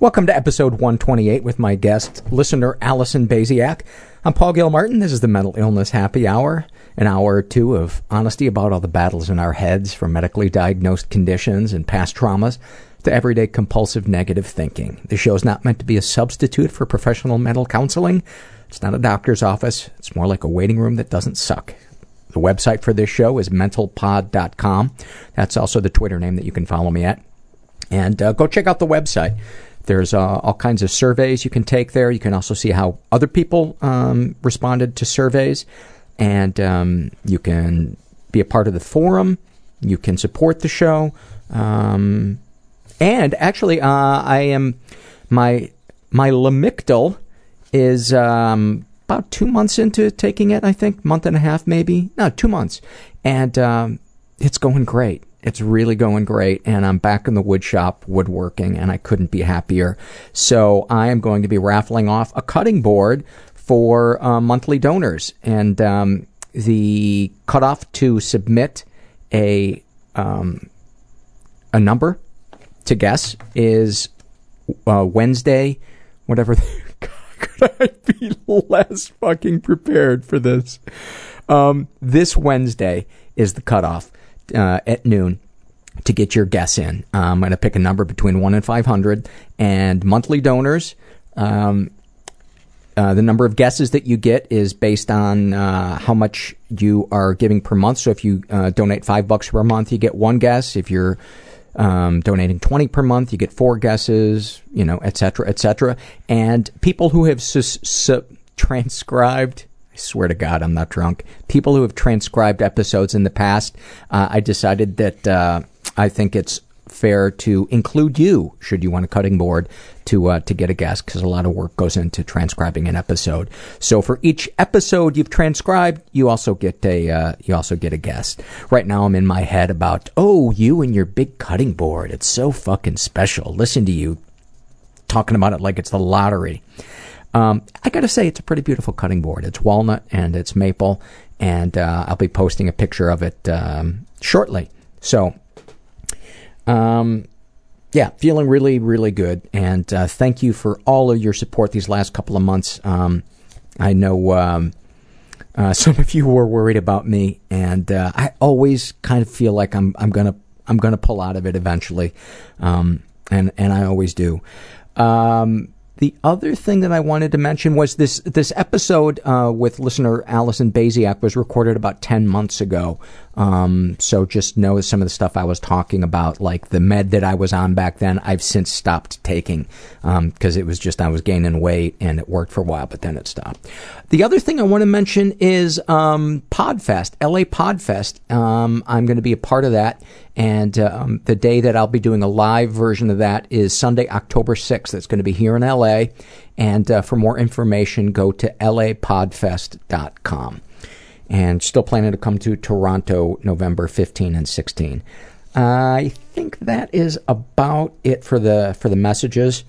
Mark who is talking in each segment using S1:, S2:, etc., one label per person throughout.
S1: Welcome to episode 128 with my guest, listener Alison Baziak. I'm Paul Gilmartin. This is the Mental Illness Happy Hour, an hour or two of honesty about all the battles in our heads, from medically diagnosed conditions and past traumas to everyday compulsive negative thinking. The show is not meant to be a substitute for professional mental counseling. It's not a doctor's office. It's more like a waiting room that doesn't suck. The website for this show is mentalpod.com. That's also the Twitter name that you can follow me at. And uh, go check out the website. There's uh, all kinds of surveys you can take there. You can also see how other people um, responded to surveys, and um, you can be a part of the forum. You can support the show, um, and actually, uh, I am my my Lamictal is um, about two months into taking it. I think month and a half, maybe no, two months, and um, it's going great. It's really going great, and I'm back in the wood shop woodworking, and I couldn't be happier. So I am going to be raffling off a cutting board for uh, monthly donors, and um, the cutoff to submit a um, a number to guess is uh, Wednesday, whatever. Could I be less fucking prepared for this? Um, this Wednesday is the cutoff uh, at noon to get your guess in. Uh, I'm going to pick a number between 1 and 500. And monthly donors, um, uh, the number of guesses that you get is based on uh, how much you are giving per month. So if you uh, donate five bucks per month, you get one guess. If you're um, donating 20 per month, you get four guesses, you know, et cetera, et cetera. And people who have transcribed I swear to God, I'm not drunk. People who have transcribed episodes in the past, uh, I decided that uh, I think it's fair to include you, should you want a cutting board, to uh, to get a guest, because a lot of work goes into transcribing an episode. So for each episode you've transcribed, you also get a uh, you also get a guest. Right now, I'm in my head about oh, you and your big cutting board. It's so fucking special. Listen to you talking about it like it's the lottery. Um, I got to say, it's a pretty beautiful cutting board. It's walnut and it's maple, and uh, I'll be posting a picture of it um, shortly. So, um, yeah, feeling really, really good. And uh, thank you for all of your support these last couple of months. Um, I know um, uh, some of you were worried about me, and uh, I always kind of feel like I'm I'm gonna I'm gonna pull out of it eventually, um, and and I always do. Um, the other thing that I wanted to mention was this this episode uh, with listener Alison Baziak was recorded about ten months ago. Um, so just know some of the stuff I was talking about, like the med that I was on back then, I've since stopped taking because um, it was just I was gaining weight and it worked for a while, but then it stopped. The other thing I want to mention is um, Podfest, LA Podfest. Um, I'm going to be a part of that, and um, the day that I'll be doing a live version of that is Sunday, October 6th. It's going to be here in LA. And uh, for more information, go to lapodfest.com and still planning to come to Toronto November 15 and 16. I think that is about it for the for the messages.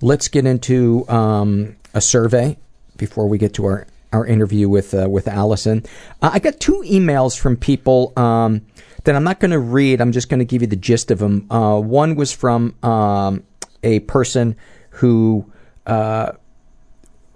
S1: Let's get into um, a survey before we get to our our interview with uh, with Alison. Uh, I got two emails from people um, that I'm not going to read. I'm just going to give you the gist of them. Uh, one was from um, a person who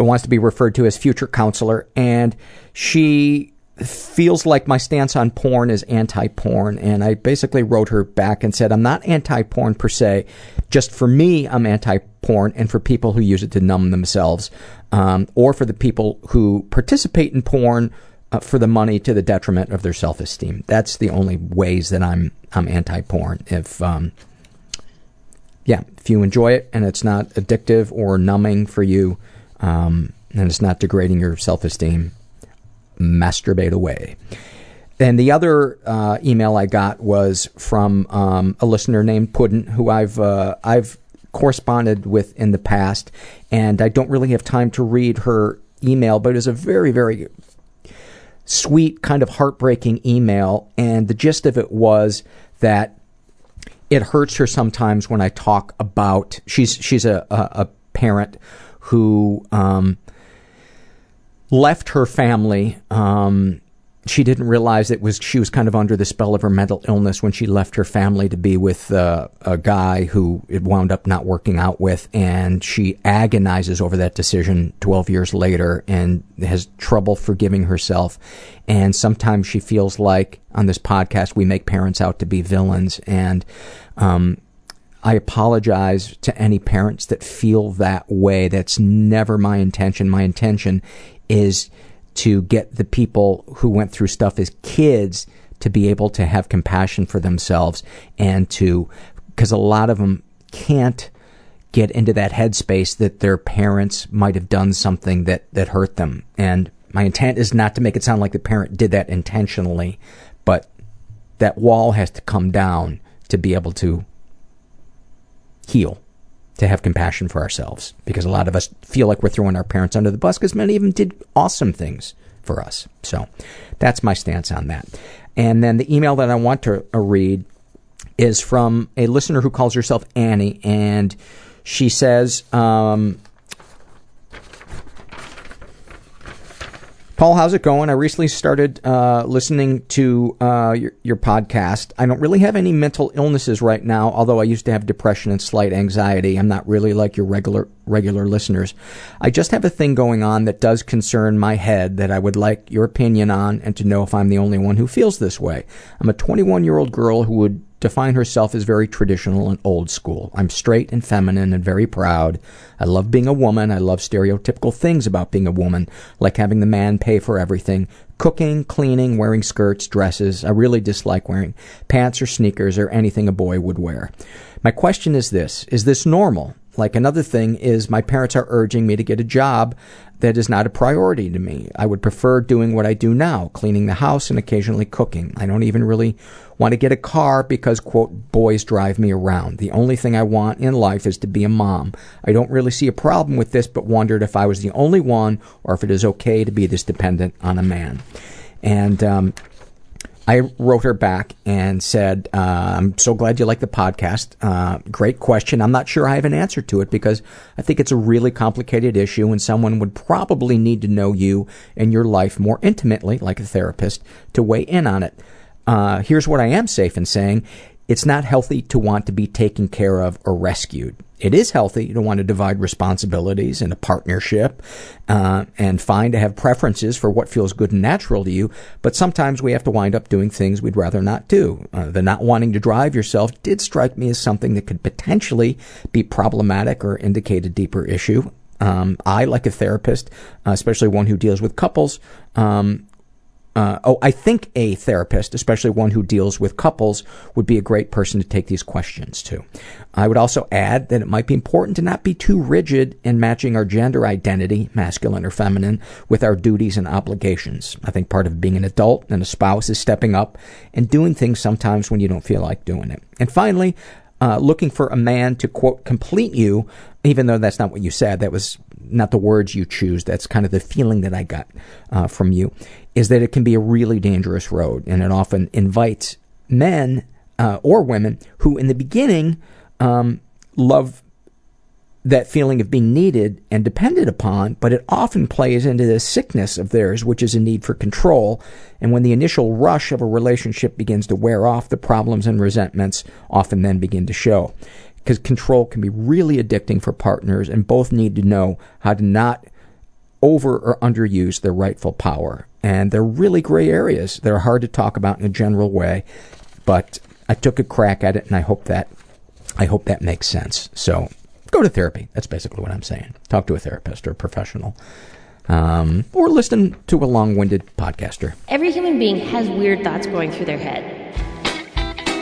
S1: wants to be referred to as future counselor, and she feels like my stance on porn is anti-porn and i basically wrote her back and said i'm not anti-porn per se. Just for me i'm anti-porn and for people who use it to numb themselves um, or for the people who participate in porn uh, for the money to the detriment of their self-esteem. That's the only ways that i'm i'm anti-porn. If um, yeah if you enjoy it and it's not addictive or numbing for you um, and it's not degrading your self-esteem masturbate away. And the other uh, email I got was from um, a listener named Puddin, who I've uh, I've corresponded with in the past, and I don't really have time to read her email, but it was a very very sweet, kind of heartbreaking email, and the gist of it was that it hurts her sometimes when I talk about she's she's a a, a parent who um, left her family. Um, she didn't realize it was she was kind of under the spell of her mental illness when she left her family to be with uh, a guy who it wound up not working out with, and she agonizes over that decision 12 years later and has trouble forgiving herself. And sometimes she feels like on this podcast we make parents out to be villains, and um, I apologize to any parents that feel that way. That's never my intention. My intention is to get the people who went through stuff as kids to be able to have compassion for themselves and to, because a lot of them can't get into that headspace that their parents might have done something that, that hurt them. And my intent is not to make it sound like the parent did that intentionally, but that wall has to come down to be able to heal to have compassion for ourselves because a lot of us feel like we're throwing our parents under the bus because many of them did awesome things for us. So that's my stance on that. And then the email that I want to uh, read is from a listener who calls herself Annie, and she says, um, Paul, how's it going? I recently started uh, listening to uh, your, your, podcast. I don't really have any mental illnesses right now, although I used to have depression and slight anxiety. I'm not really like your regular regular listeners. I just have a thing going on that does concern my head that I would like your opinion on and to know if I'm the only one who feels this way. I'm a 21 year old girl who would define herself as very traditional and old school. I'm straight and feminine and very proud. I love being a woman. I love stereotypical things about being a woman, like having the man pay for everything, cooking, cleaning, wearing skirts, dresses. I really dislike wearing pants or sneakers or anything a boy would wear. My question is this Is this normal? Like another thing is my parents are urging me to get a job that is not a priority to me. I would prefer doing what I do now, cleaning the house and occasionally cooking. I don't even really want to get a car because, quote, boys drive me around. The only thing I want in life is to be a mom. I don't really see a problem with this, but wondered if I was the only one or if it is okay to be this dependent on a man. And um, I wrote her back and said, uh, I'm so glad you like the podcast. Uh, great question. I'm not sure I have an answer to it because I think it's a really complicated issue and someone would probably need to know you and your life more intimately, like a therapist, to weigh in on it. Uh, here's what I am safe in saying. It's not healthy to want to be taken care of or rescued. It is healthy to want to divide responsibilities in a partnership uh, and fine to have preferences for what feels good and natural to you, but sometimes we have to wind up doing things we'd rather not do. Uh, the not wanting to drive yourself did strike me as something that could potentially be problematic or indicate a deeper issue. Um, I, like a therapist, uh, especially one who deals with couples, um, uh, oh, I think a therapist, especially one who deals with couples, would be a great person to take these questions to. I would also add that it might be important to not be too rigid in matching our gender identity, masculine or feminine, with our duties and obligations. I think part of being an adult and a spouse is stepping up and doing things sometimes when you don't feel like doing it. And finally, uh, looking for a man to quote complete you, even though that's not what you said. That was not the words you choose. That's kind of the feeling that I got uh, from you. Is that it can be a really dangerous road, and it often invites men uh, or women who, in the beginning, um, love that feeling of being needed and depended upon, but it often plays into this sickness of theirs, which is a need for control. And when the initial rush of a relationship begins to wear off, the problems and resentments often then begin to show. Because control can be really addicting for partners, and both need to know how to not over or underuse their rightful power. And they're really gray areas. They're hard to talk about in a general way, but I took a crack at it, and I hope that I hope that makes sense. So go to therapy. That's basically what I'm saying. Talk to a therapist or a professional. Um, or listen to a long winded podcaster.
S2: Every human being has weird thoughts going through their head.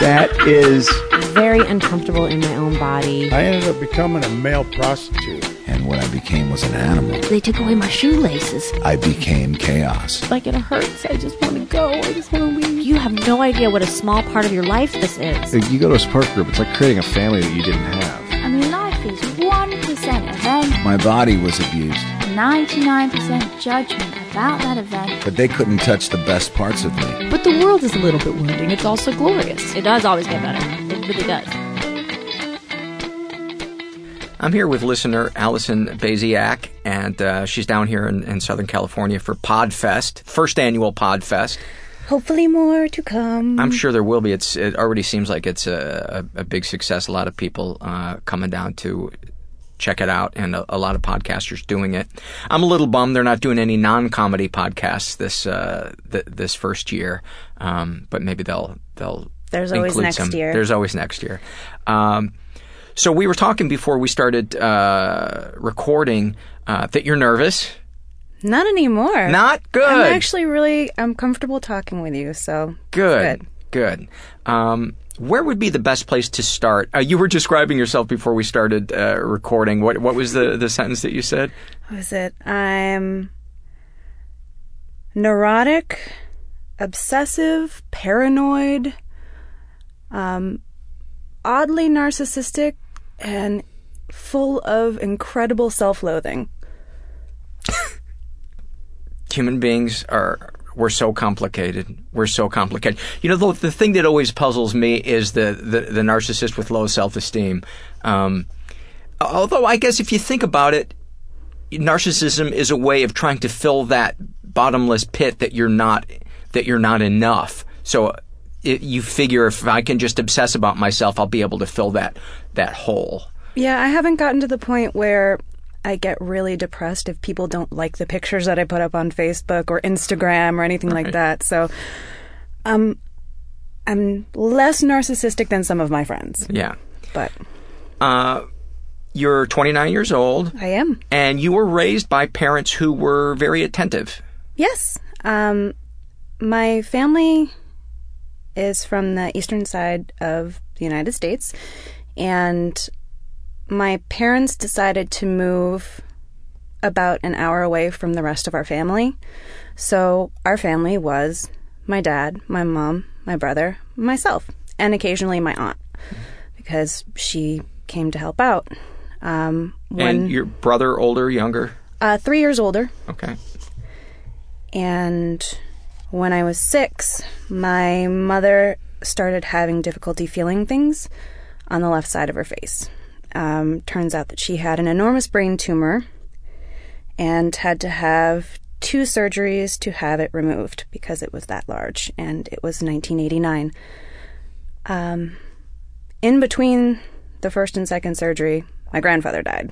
S3: That is
S4: very uncomfortable in my own body.
S5: I ended up becoming a male prostitute.
S6: And what I became was an animal.
S2: They took away my shoelaces.
S6: I became chaos.
S4: Like it hurts. I just want to go. I just want to leave. You have no idea what a small part of your life this is.
S3: You go to a support group, it's like creating a family that you didn't have.
S7: I mean, life is. 100% event.
S6: My body was abused.
S7: 99% judgment about that event.
S6: But they couldn't touch the best parts of me.
S8: But the world is a little bit wounding. It's also glorious.
S9: It does always get better. It really does.
S1: I'm here with listener Alison Baziak, and uh, she's down here in, in Southern California for PodFest, first annual PodFest.
S10: Hopefully, more to come.
S1: I'm sure there will be. It's it already seems like it's a, a, a big success. A lot of people uh, coming down to check it out, and a, a, lot of podcasters doing it. I'm a little bummed they're not doing any non-comedy podcasts this uh, th- this first year, um, but maybe they'll they'll.
S10: There's always next
S1: some.
S10: year.
S1: There's always next year. Um, so we were talking before we started uh, recording uh, that you're nervous.
S10: Not anymore.
S1: Not good.
S10: I'm actually really I'm comfortable talking with you, so
S1: good. Good. Um, where would be the best place to start? Uh, you were describing yourself before we started uh, recording. What what was the the sentence that you said?
S10: What was it? I'm neurotic, obsessive, paranoid, um, oddly narcissistic, and full of incredible self-loathing
S1: human beings are we're so complicated. We're so complicated. You know, the, the thing that always puzzles me is the, the, the narcissist with low self esteem. Um, although, I guess if you think about it, narcissism is a way of trying to fill that bottomless pit that you're not that you're not enough. So it, you figure if I can just obsess about myself, I'll be able to fill that that hole.
S10: Yeah, I haven't gotten to the point where I get really depressed if people don't like the pictures that I put up on Facebook or Instagram or anything right. like that. So, um, I'm less narcissistic than some of my friends.
S1: Yeah,
S10: but
S1: uh, you're 29 years old.
S10: I am,
S1: and you were raised by parents who were very attentive.
S10: Yes, um, my family is from the eastern side of the United States, and my parents decided to move about an hour away from the rest of our family. So our family was my dad, my mom, my brother, myself, and occasionally my aunt because she came to help out. Um,
S1: when, and your brother, older, younger?
S10: Uh, three years older.
S1: Okay.
S10: And when I was six, my mother started having difficulty feeling things on the left side of her face um, turns out that she had an enormous brain tumor and had to have two surgeries to have it removed because it was that large, and it was 1989. Um, in between the first and second surgery, my grandfather died.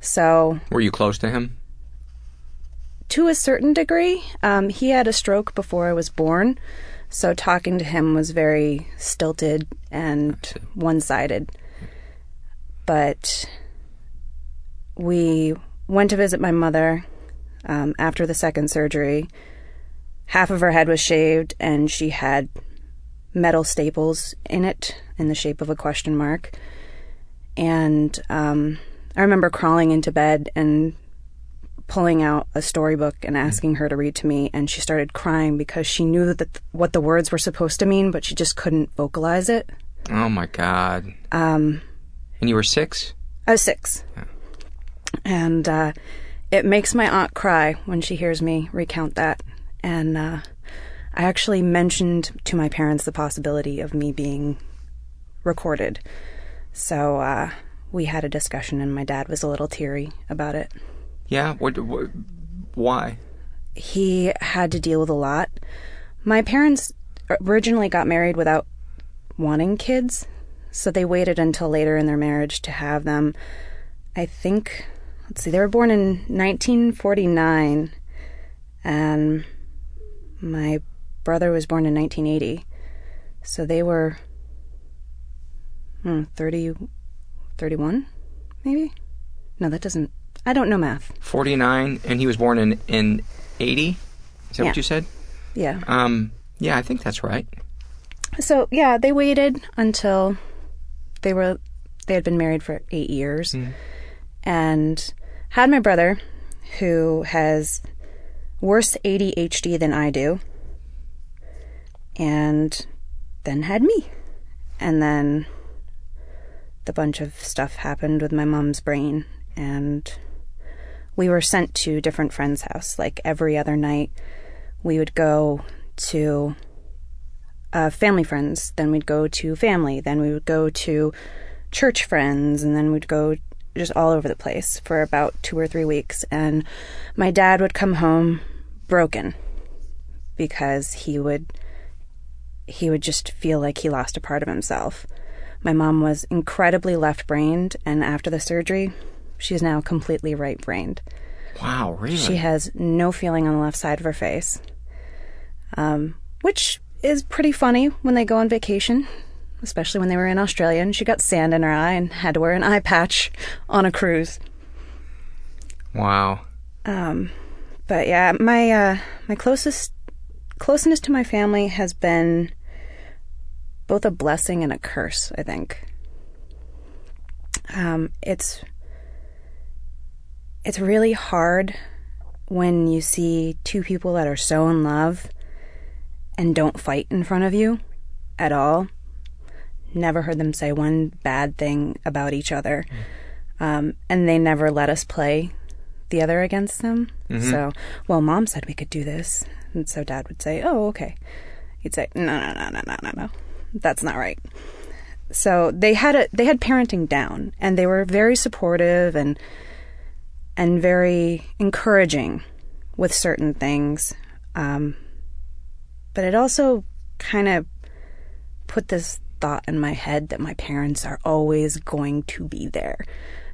S10: So.
S1: Were you close to him?
S10: To a certain degree. Um, he had a stroke before I was born, so talking to him was very stilted and one sided but we went to visit my mother um, after the second surgery. Half of her head was shaved, and she had metal staples in it in the shape of a question mark. And um, I remember crawling into bed and pulling out a storybook and asking her to read to me, and she started crying because she knew that the, what the words were supposed to mean, but she just couldn't vocalize it.
S1: Oh my god.
S10: Um,
S1: and you were six?
S10: I was six. Yeah. And uh, it makes my aunt cry when she hears me recount that. And uh, I actually mentioned to my parents the possibility of me being recorded. So uh, we had a discussion, and my dad was a little teary about it.
S1: Yeah? What, what, why?
S10: He had to deal with a lot. My parents originally got married without wanting kids. So they waited until later in their marriage to have them. I think, let's see, they were born in 1949, and my brother was born in 1980. So they were hmm, 30, 31, maybe? No, that doesn't, I don't know math.
S1: 49, and he was born in, in 80? Is that
S10: yeah.
S1: what you said?
S10: Yeah.
S1: Um, yeah, I think that's right.
S10: So, yeah, they waited until they were they had been married for eight years, mm. and had my brother, who has worse ADHD than I do, and then had me, and then the bunch of stuff happened with my mom's brain, and we were sent to different friends' house. Like every other night, we would go to uh, family friends, then we'd go to family, then we would go to church friends, and then we'd go just all over the place for about two or three weeks. And my dad would come home broken because he would he would just feel like he lost a part of himself. My mom was incredibly left brained, and after the surgery, she's now completely right brained.
S1: Wow, really?
S10: She has no feeling on the left side of her face, um, which is pretty funny when they go on vacation, especially when they were in Australia and she got sand in her eye and had to wear an eye patch on a cruise.
S1: Wow.
S10: Um, but yeah, my uh, my closest closeness to my family has been both a blessing and a curse. I think. Um, it's it's really hard when you see two people that are so in love and don't fight in front of you at all. Never heard them say one bad thing about each other. Um, and they never let us play the other against them.
S1: Mhm.
S10: So, well, mom said we could do this. And so dad would say, oh, okay. He'd say, no, no, no, no, no, no, no. That's not right. So they had a, they had parenting down and they were very supportive and, and very encouraging with certain things. Um, but it also kind of put this thought in my head that my parents are always going to be there.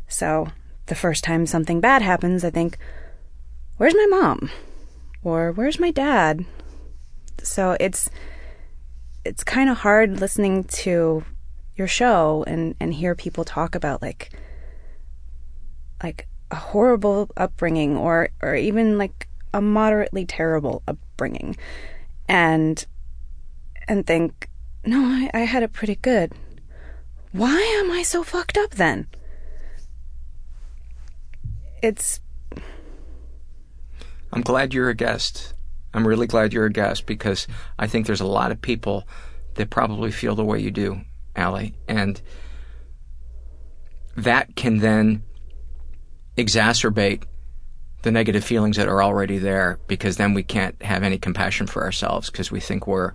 S10: So the first time something bad happens, I think, where's my mom? Or where's my dad? So it's it's kind of hard listening to your show and and hear people talk about like like a horrible upbringing or or even like a moderately terrible upbringing and and think no I, I had it pretty good why am i so fucked up then it's
S1: I'm glad you're a guest. I'm really glad you're a guest because I think there's a lot of people that probably feel the way you do, Allie. And that can then exacerbate the negative feelings that are already there because then we can't have any compassion for ourselves because we think we're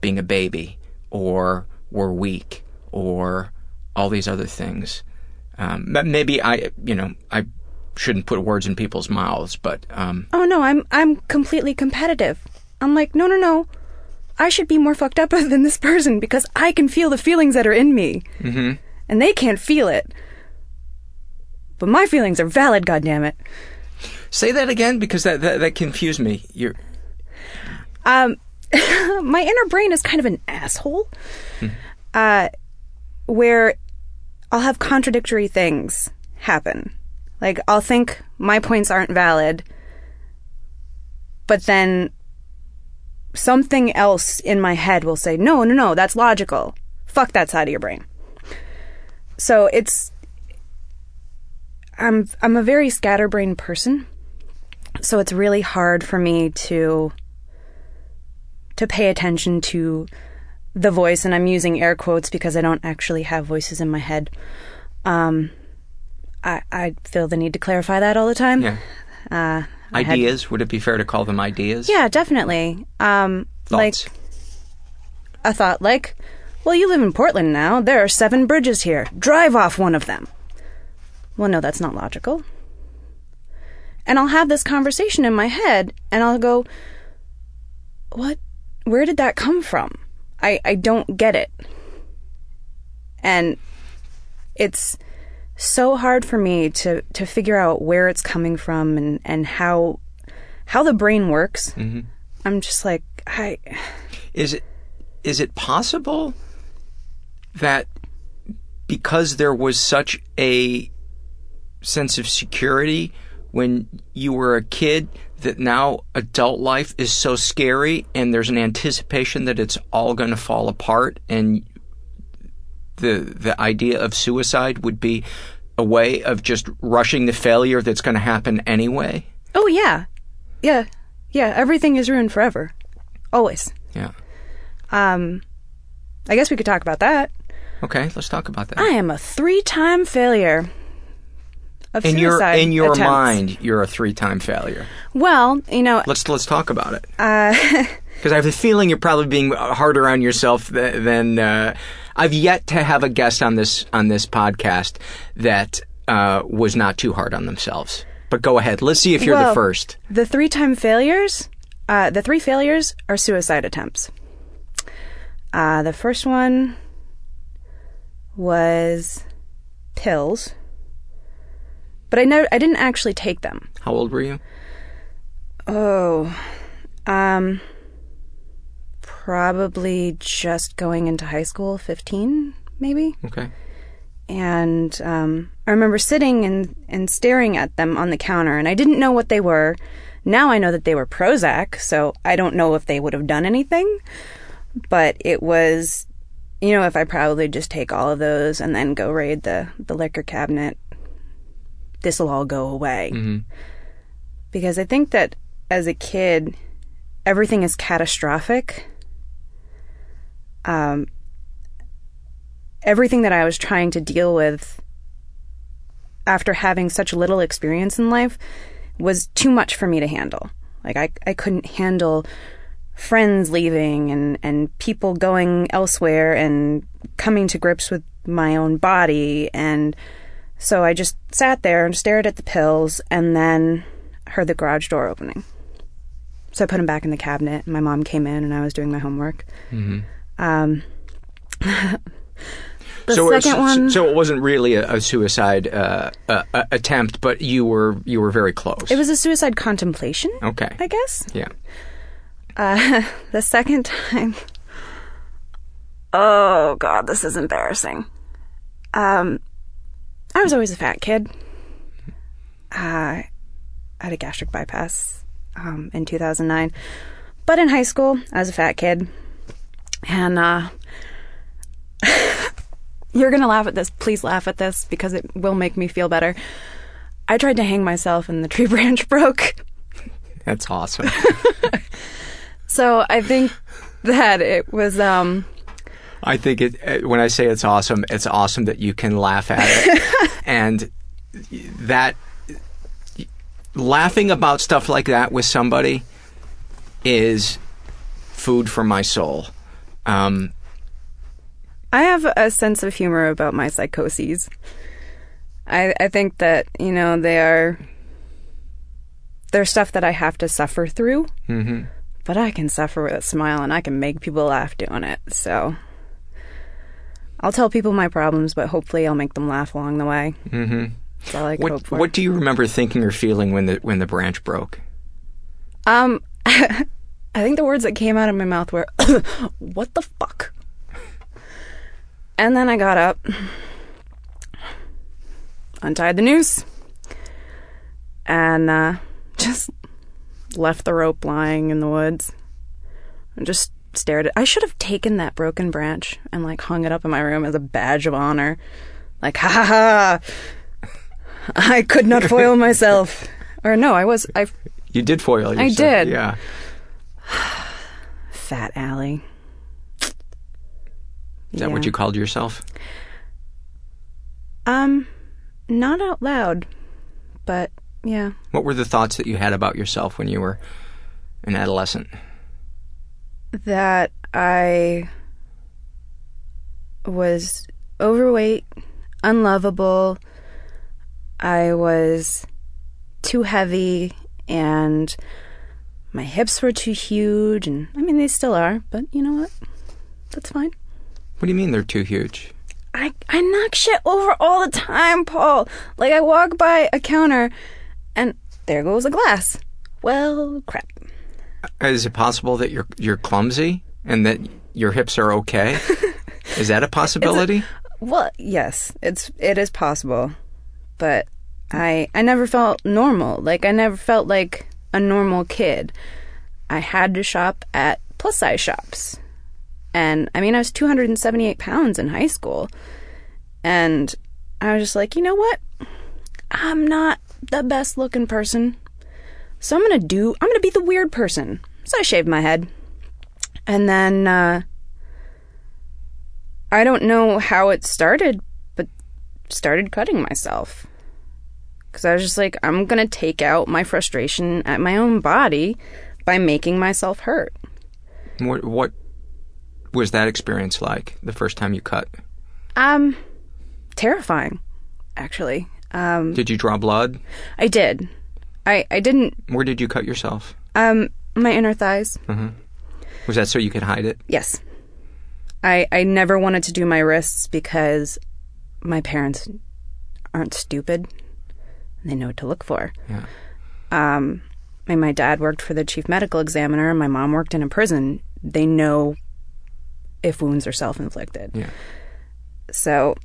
S1: being a baby or we're weak or all these other things. Um, maybe I, you know, I shouldn't put words in people's mouths, but um,
S10: oh no i'm i'm completely competitive. I'm like no no no. I should be more fucked up than this person because i can feel the feelings that are in me.
S1: Mhm.
S10: and they can't feel it. But my feelings are valid goddammit
S1: say that again because that that, that confused me. You're
S10: Um, my inner brain is kind of an asshole. Uh, where I'll have contradictory things happen. Like I'll think my points aren't valid, but then something else in my head will say, "No, no, no, that's logical. Fuck that side of your brain." So it's I'm I'm a very scatterbrained person. So it's really hard for me to to pay attention to the voice, and I'm using air quotes because I don't actually have voices in my head. Um, I, I feel the need to clarify that all the time.
S1: yeah.
S10: Uh, I had-
S1: Ideas? Would it be fair to call them ideas?
S10: yeah, definitely. Um, like
S1: Thoughts?
S10: a thought like, well, you live in Portland now. There are seven bridges here. Drive off one of them. Well, no, that's not logical. And I'll have this conversation in my head, and I'll go, what? Where did that come from? I, I don't get it. And it's so hard for me to, to figure out where it's coming from and, and how how the brain works.
S1: Mhm.
S10: I'm just like, I
S1: Is it is it possible that because there was such a sense of security when you were a kid that now adult life is so scary and there's an anticipation that it's all going to fall apart and the the idea of suicide would be a way of just rushing the failure that's going to happen anyway
S10: Oh yeah, yeah, yeah. Everything is ruined forever, always.
S1: yeah
S10: Um, I guess we could talk about that.
S1: okay let's talk about that
S10: I am a three-time failure. Of
S1: in your in your
S10: attempts.
S1: mind, you're a three-time failure.
S10: Well, you know,
S1: Let's let's talk about it.
S10: uh,
S1: Because I have a feeling you're probably being harder on yourself th- than uh, I've yet to have a guest on this on this podcast that uh, was not too hard on themselves. But go ahead. Let's see if you're the first.
S10: The three time failures, uh, the three failures are suicide attempts. Uh, the first one was pills, but I know I didn't actually take them.
S1: How old were you?
S10: Oh, um, probably just going into high school, fifteen, maybe.
S1: Okay.
S10: and um, I remember sitting and, and staring at them on the counter, and I didn't know what they were. Now I know that they were Prozac, so I don't know if they would have done anything, but it was, you know, if I probably just take all of those and then go raid the, the liquor cabinet, this will all go away. Because I think that as a kid, everything is catastrophic. Um, everything that I was trying to deal with after having such little experience in life was too much for me to handle. Like I I couldn't handle friends leaving and and people going elsewhere and coming to grips with my own body and so I just sat there and stared at the pills and then heard the garage door opening. So I put them back in the cabinet and my mom came in and I was doing my homework. Um The
S1: so,
S10: second
S1: so,
S10: one,
S1: so it wasn't really a, a suicide uh, uh, attempt, but you were you were very close.
S10: it was a suicide contemplation,
S1: okay.
S10: I guess.
S1: Yeah.
S10: Uh, the second time, oh god, this is embarrassing. Um, I was always a fat kid. Uh, I had a gastric bypass um, in 2009, but in high school, I was a fat kid, and uh, you're gonna laugh at this. Please laugh at this because it will make me feel better. I tried to hang myself, and the tree branch broke.
S1: That's awesome.
S10: So I think that it was um
S1: I think it uh, when I say it's awesome, it's awesome that you can laugh at it, and that laughing about stuff like that with somebody is food for my soul. Um,
S10: I have a sense of humor about my psychoses. I I think that, you know, they are they're stuff that I have to suffer through.
S1: mhm.
S10: But I can suffer with a smile and I can make people laugh doing it. So I'll tell people my problems, but hopefully I'll make them laugh along the way.
S1: Mhm.
S10: That's all I can hope
S1: What
S10: for.
S1: What do you remember thinking or feeling when the when the branch broke?
S10: Um, I think the words that came out of my mouth were, "What the fuck?" And then I got up, untied the noose, and uh, just left the rope lying in the woods, and just stared at. I should have taken that broken branch and like hung it up in my room as a badge of honor, like ha ha ha. I could not foil myself. Or no, I was I
S1: You did foil yourself.
S10: I did.
S1: Yeah.
S10: Fat Alley.
S1: Is that what you called yourself?
S10: Um, not out loud, but yeah.
S1: What were the thoughts that you had about yourself when you were an adolescent?
S10: That I was overweight, unlovable. I was too heavy, and my hips were too huge. And I mean, they still are, but you know what? That's fine.
S1: What do you mean they're too huge?
S10: I, I knock shit over all the time, Paul. Like, I walk by a counter and there goes a glass. Well, crap.
S1: Is it possible that you're you're clumsy and that your hips are okay? Is that a possibility?
S10: Well, yes, it's it is possible, but I I never felt normal. Like I never felt like a normal kid. I had to shop at plus size shops, and I mean I was 278 pounds in high school, and I was just like, you know what? I'm not the best looking person, so I'm gonna do. I'm gonna be the weird person. So I shaved my head, and then. uh I don't know how it started, but started cutting myself. Because I was just like, I'm going to take out my frustration at my own body by making myself hurt.
S1: What, what was that experience like the first time you cut?
S10: Um, terrifying, actually. Um,
S1: did you draw blood?
S10: I did. I, I didn't.
S1: Where did you cut yourself?
S10: Um, my inner thighs.
S1: Mm-hmm. Was that so you could hide it?
S10: Yes. I I never wanted to do my wrists because my parents aren't stupid. They know what to look for.
S1: Yeah.
S10: Um, and my dad worked for the chief medical examiner, and my mom worked in a prison. They know if wounds are self inflicted.
S1: Yeah.
S10: So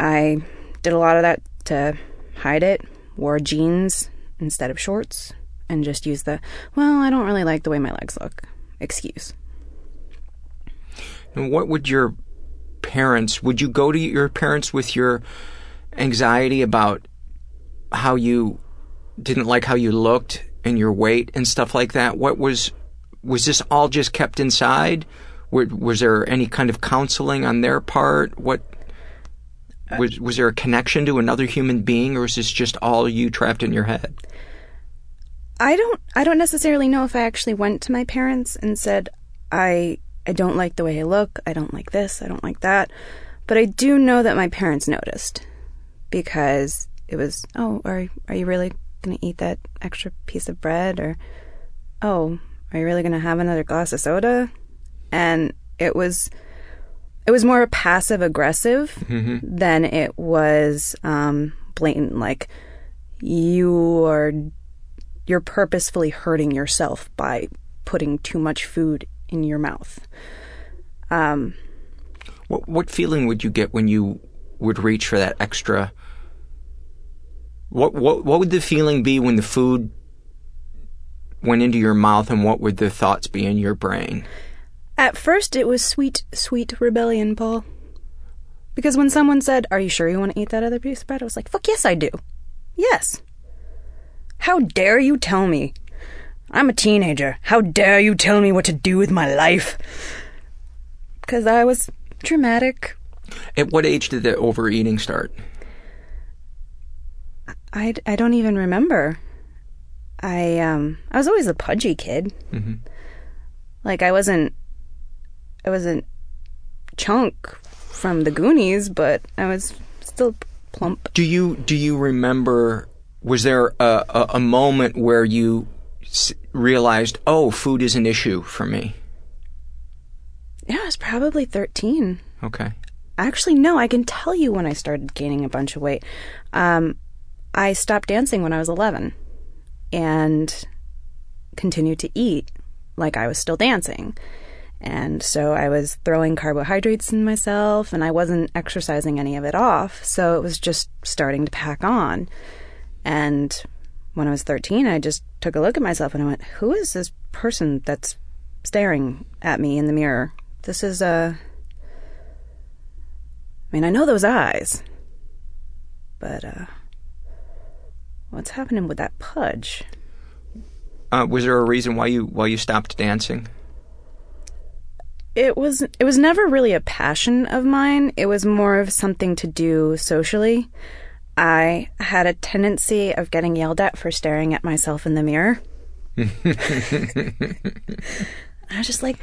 S10: I did a lot of that to hide it, wore jeans instead of shorts, and just use the, well, I don't really like the way my legs look excuse.
S1: And what would your parents, would you go to your parents with your anxiety about how you didn't like how you looked and your weight and stuff like that? What was, was this all just kept inside? Was there any kind of counseling on their part? What, was, was there a connection to another human being or is this just all you trapped in your head?
S10: I don't I don't necessarily know if I actually went to my parents and said I I don't like the way I look, I don't like this, I don't like that. But I do know that my parents noticed because it was, "Oh, are are you really going to eat that extra piece of bread or oh, are you really going to have another glass of soda?" And it was it was more passive aggressive
S1: mm-hmm.
S10: than it was um, blatant like you are you're purposefully hurting yourself by putting too much food in your mouth. Um,
S1: what what feeling would you get when you would reach for that extra? What what what would the feeling be when the food went into your mouth, and what would the thoughts be in your brain?
S10: At first, it was sweet, sweet rebellion, Paul. Because when someone said, "Are you sure you want to eat that other piece of bread?" I was like, "Fuck yes, I do. Yes." How dare you tell me? I'm a teenager. How dare you tell me what to do with my life? Because I was dramatic.
S1: At what age did the overeating start?
S10: I, I don't even remember. I um I was always a pudgy kid.
S1: Mm-hmm.
S10: Like I wasn't I wasn't chunk from the Goonies, but I was still plump.
S1: Do you do you remember was there a, a, a moment where you s- realized, oh, food is an issue for me?
S10: Yeah, I was probably 13.
S1: Okay.
S10: Actually, no, I can tell you when I started gaining a bunch of weight. Um, I stopped dancing when I was 11 and continued to eat like I was still dancing. And so I was throwing carbohydrates in myself and I wasn't exercising any of it off. So it was just starting to pack on. And when I was 13, I just took a look at myself and I went, who is this person that's staring at me in the mirror? This is a. I mean, I know those eyes. But, uh. What's happening with that pudge?
S1: Uh, was there a reason why you why you stopped dancing?
S10: It was it was never really a passion of mine. It was more of something to do socially. I had a tendency of getting yelled at for staring at myself in the mirror. I was just like,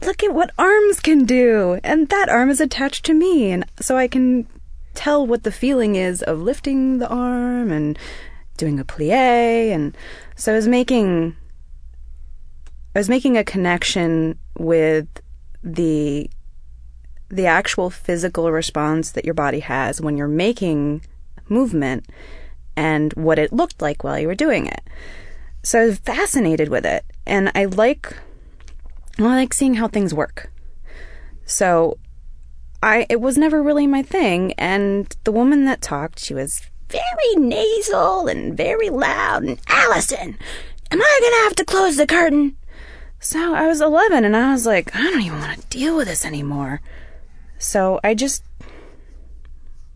S10: look at what arms can do. And that arm is attached to me. And so I can tell what the feeling is of lifting the arm and doing a plie. And so I was making, I was making a connection with the, the actual physical response that your body has when you're making movement and what it looked like while you were doing it. So I was fascinated with it. And I like I like seeing how things work. So I it was never really my thing and the woman that talked, she was very nasal and very loud and Alison, am I going to have to close the curtain? So I was 11 and I was like, I don't even want to deal with this anymore. So I just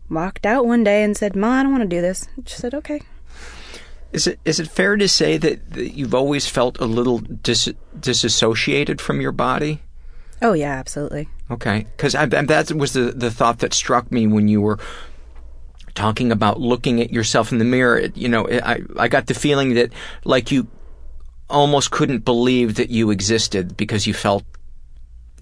S10: walked out one day and said, Ma, I don't want to do this. She said, okay.
S1: Is it is it fair to say that, that you've always felt a little dis, disassociated from your body?
S10: Oh yeah, absolutely.
S1: Okay, because that was the the thought that struck me when you were talking about looking at yourself in the mirror. It, you know, I I got the feeling that like you almost couldn't believe that you existed because you felt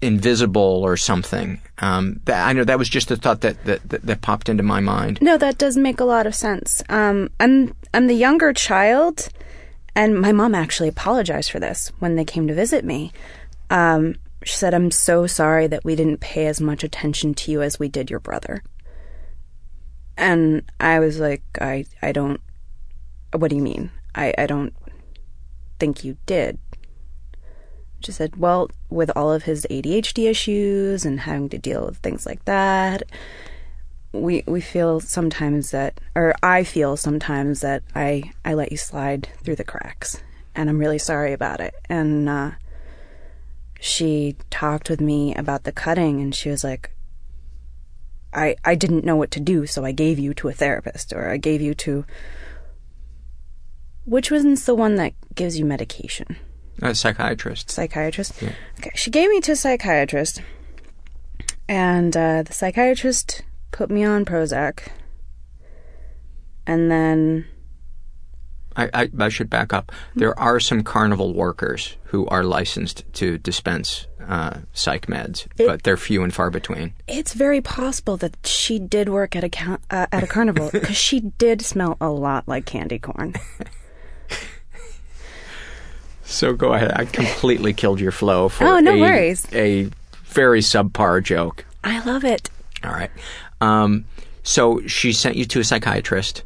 S1: invisible or something. Um, that, I know that was just a thought that, that, that, that popped into my mind.
S10: No, that does make a lot of sense. Um, I'm I'm the younger child, and my mom actually apologized for this when they came to visit me. Um, she said, "I'm so sorry that we didn't pay as much attention to you as we did your brother." And I was like, "I I don't. What do you mean? I I don't think you did." She said, Well, with all of his ADHD issues and having to deal with things like that, we we feel sometimes that or I feel sometimes that I I let you slide through the cracks and I'm really sorry about it. And uh, she talked with me about the cutting and she was like I I didn't know what to do, so I gave you to a therapist or I gave you to which one's the one that gives you medication?
S1: A psychiatrist.
S10: Psychiatrist?
S1: Yeah.
S10: Okay, she gave me to a psychiatrist, and uh, the psychiatrist put me on Prozac, and then.
S1: I, I, I should back up. There are some carnival workers who are licensed to dispense uh, psych meds,
S10: It-
S1: but they're few and far between.
S10: It's very possible that she did work at a uh, at a carnival because she did smell a lot like candy corn.
S1: So go ahead. I completely killed your flow for
S10: Oh, no
S1: a,
S10: worries.
S1: a very subpar joke.
S10: I love it.
S1: All right. Um, so she sent you to a psychiatrist.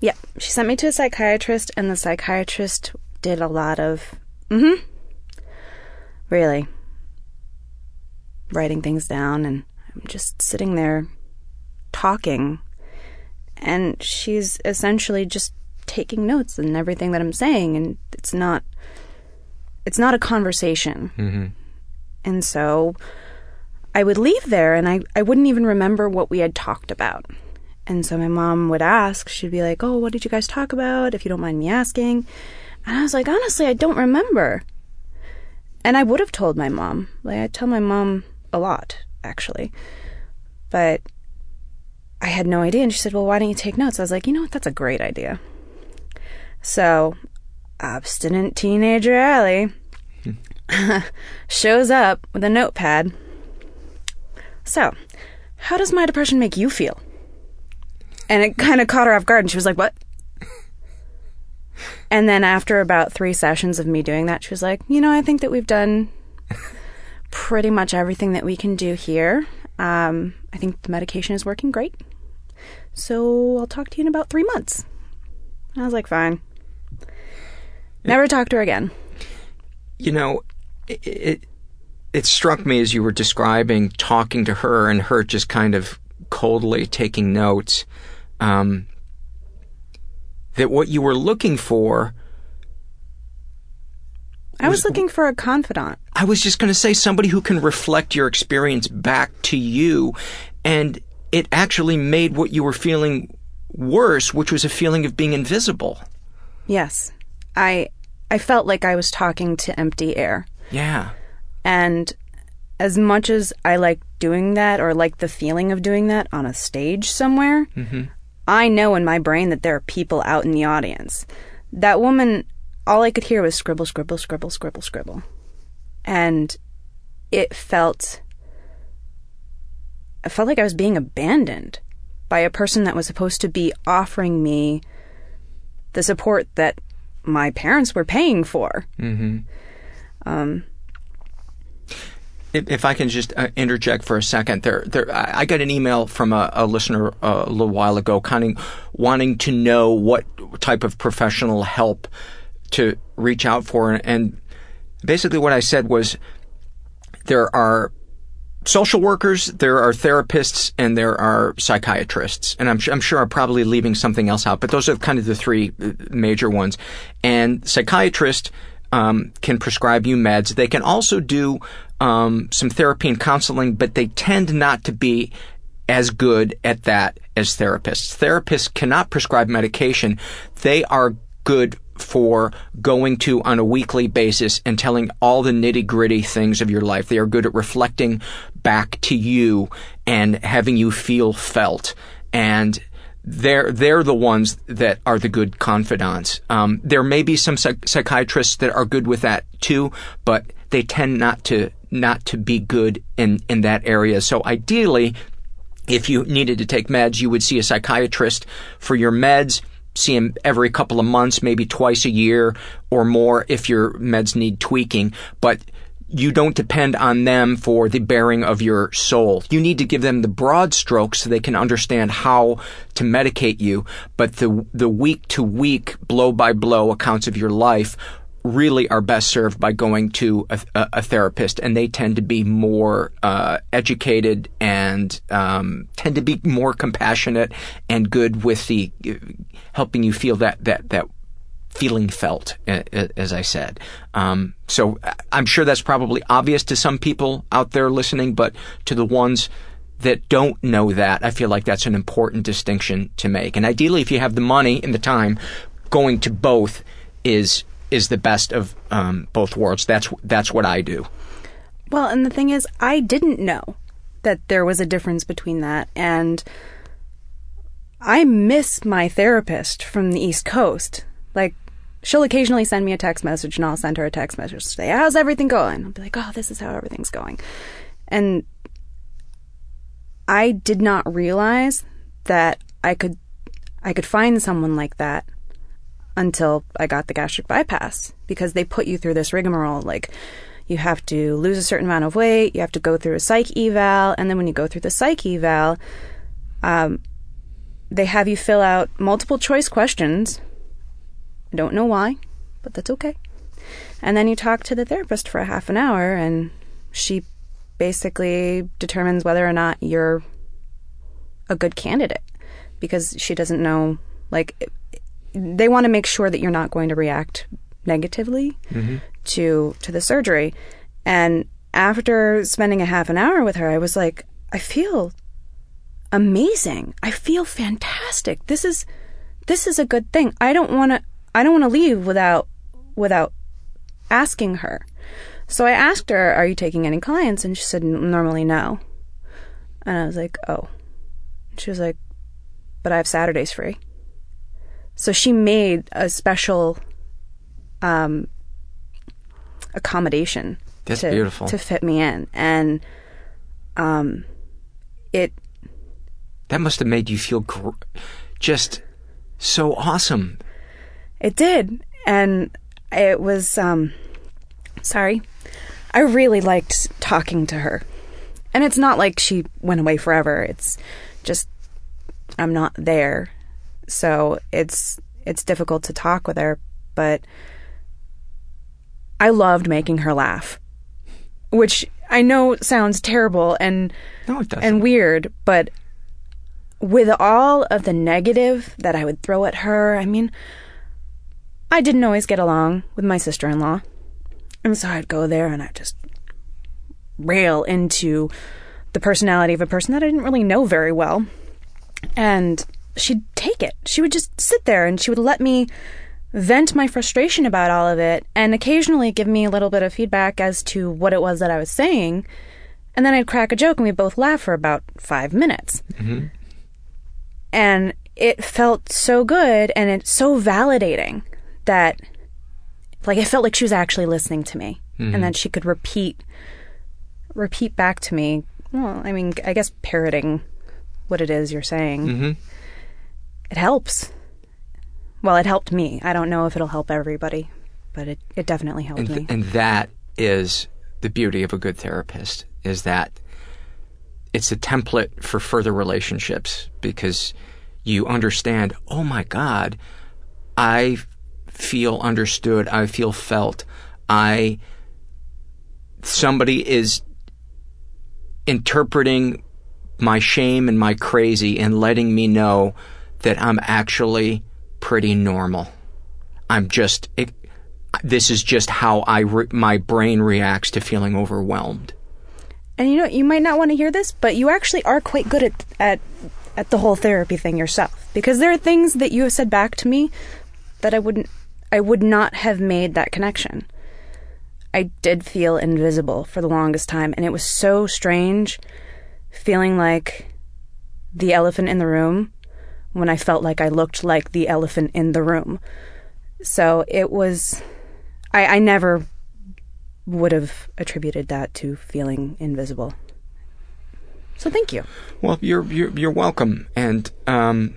S10: Yeah, she sent me to a psychiatrist, and the psychiatrist did a lot of, mm hmm, really, writing things down, and I'm just sitting there talking, and she's essentially just taking notes and everything that I'm saying, and it's not, it's not a conversation,
S1: Mm-hmm.
S10: and so I would leave there, and I I wouldn't even remember what we had talked about. And so my mom would ask, she'd be like, Oh, what did you guys talk about? If you don't mind me asking. And I was like, Honestly, I don't remember. And I would have told my mom. Like, I tell my mom a lot, actually. But I had no idea. And she said, Well, why don't you take notes? I was like, You know what? That's a great idea. So, obstinate teenager Allie shows up with a notepad. So, how does my depression make you feel? And it kind of caught her off guard, and she was like, What? And then after about three sessions of me doing that, she was like, You know, I think that we've done pretty much everything that we can do here. Um, I think the medication is working great. So I'll talk to you in about three months. I was like, Fine. Never talk to her again.
S1: You know, it, it it struck me as you were describing talking to her and her just kind of coldly taking notes um, that what you were looking for.
S10: I was looking for a confidant.
S1: I was just going to say somebody who can reflect your experience back to you, and it actually made what you were feeling worse, which was a feeling of being invisible.
S10: Yes. I I felt like I was talking to empty air.
S1: Yeah.
S10: And as much as I like doing that or like the feeling of doing that on a stage somewhere,
S1: Mm-hmm.
S10: I know in my brain that there are people out in the audience. That woman, all I could hear was scribble, scribble, scribble, scribble, scribble. And it felt. I felt like I was being abandoned by a person that was supposed to be offering me the support that my parents were paying for.
S1: Mm-hmm.
S10: Um,
S1: If, if I can just uh, interject for a second, there, there, I I got an email from a, a listener uh, a little while ago, kind of wanting to know what type of professional help to reach out for, and basically what I said was, there are social workers, there are therapists, and there are psychiatrists. And I'm, I'm sure I'm probably leaving something else out, but those are kind of the three uh, major ones. And psychiatrist um, can prescribe you meds. They can also do um, some therapy and counseling, but they tend not to be as good at that as therapists. Therapists cannot prescribe medication. They are good for going to on a weekly basis and telling all the nitty gritty things of your life. They are good at reflecting back to you and having you feel felt. And they're they're the ones that are the good confidants. Um, there may be some psych- psychiatrists that are good with that too, but they tend not to not to be good in in that area. So ideally, if you needed to take meds, you would see a psychiatrist for your meds. See him every couple of months, maybe twice a year or more if your meds need tweaking. But you don't depend on them for the bearing of your soul. You need to give them the broad strokes so they can understand how to medicate you, but the the week to week, blow by blow accounts of your life really are best served by going to a, a, therapist, and they tend to be more uh, educated and um, tend to be more compassionate and good with the uh, helping you feel that that that feeling felt, as I said. Um, so I'm sure that's probably obvious to some people out there listening, but to the ones that don't know that, I feel like that's an important distinction to make. And ideally, if you have the money and the time, going to both is is the best of um, both worlds. That's that's what I do.
S10: Well, and the thing is, I didn't know that there was a difference between that, and I miss my therapist from the East Coast. Like, she'll occasionally send me a text message, and I'll send her a text message to say, "How's everything going?" I'll be like, "Oh, this is how everything's going," and I did not realize that I could I could find someone like that until I got the gastric bypass because they put you through this rigmarole. Like, you have to lose a certain amount of weight, you have to go through a psych eval, and then when you go through the psych eval, um, they have you fill out multiple choice questions. I don't know why, but that's okay. And then you talk to the therapist for a half an hour, and she basically determines whether or not you're a good candidate because she doesn't know, like, they want to make sure that you're not going to react negatively mm-hmm. to to the surgery. And after spending a half an hour with her, I was like, I feel amazing. I feel fantastic. This is this is a good thing. I don't want to I don't want to leave without without asking her. So I asked her, "Are you taking any clients?" and she said, "Normally no." And I was like, "Oh." She was like, "But I have Saturdays free." So she made a special um, accommodation
S1: That's
S10: to,
S1: beautiful.
S10: to fit me in. And um, it.
S1: That must have made you feel gr- just so awesome.
S10: It did. And it was. Um, sorry. I really liked talking to her. And it's not like she went away forever. It's just I'm not there so it's it's difficult to talk with her, but I loved making her laugh. Which I know sounds terrible and
S1: no,
S10: and weird, but with all of the negative that I would throw at her, I mean, I didn't always get along with my sister in law. And so I'd go there and I'd just rail into the personality of a person that I didn't really know very well. And she'd take it. She would just sit there and she would let me vent my frustration about all of it and occasionally give me a little bit of feedback as to what it was that I was saying. And then I'd crack a joke and we'd both laugh for about five minutes. Mm-hmm. And it felt so good and it's so validating that, like, it felt like she was actually listening to me mm-hmm. and that she could repeat, repeat back to me. Well, I mean, I guess parroting what it is you're saying. Mm-hmm it helps. Well, it helped me. I don't know if it'll help everybody, but it, it definitely helped
S1: and th-
S10: me.
S1: And that is the beauty of a good therapist is that it's a template for further relationships because you understand, oh my God, I feel understood, I feel felt, I somebody is interpreting my shame and my crazy and letting me know that I'm actually pretty normal. I'm just, it, this is just how I re- my brain reacts to feeling overwhelmed.
S10: And you know, you might not want to hear this, but you actually are quite good at at at the whole therapy thing yourself because there are things that you have said back to me that I wouldn't I would not have made that connection. I did feel invisible for the longest time and it was so strange feeling like the elephant in the room when I felt like I looked like the elephant in the room. So it was, I, I never would have attributed that to feeling invisible. So thank you.
S1: Well, you're you're, you're welcome, and um,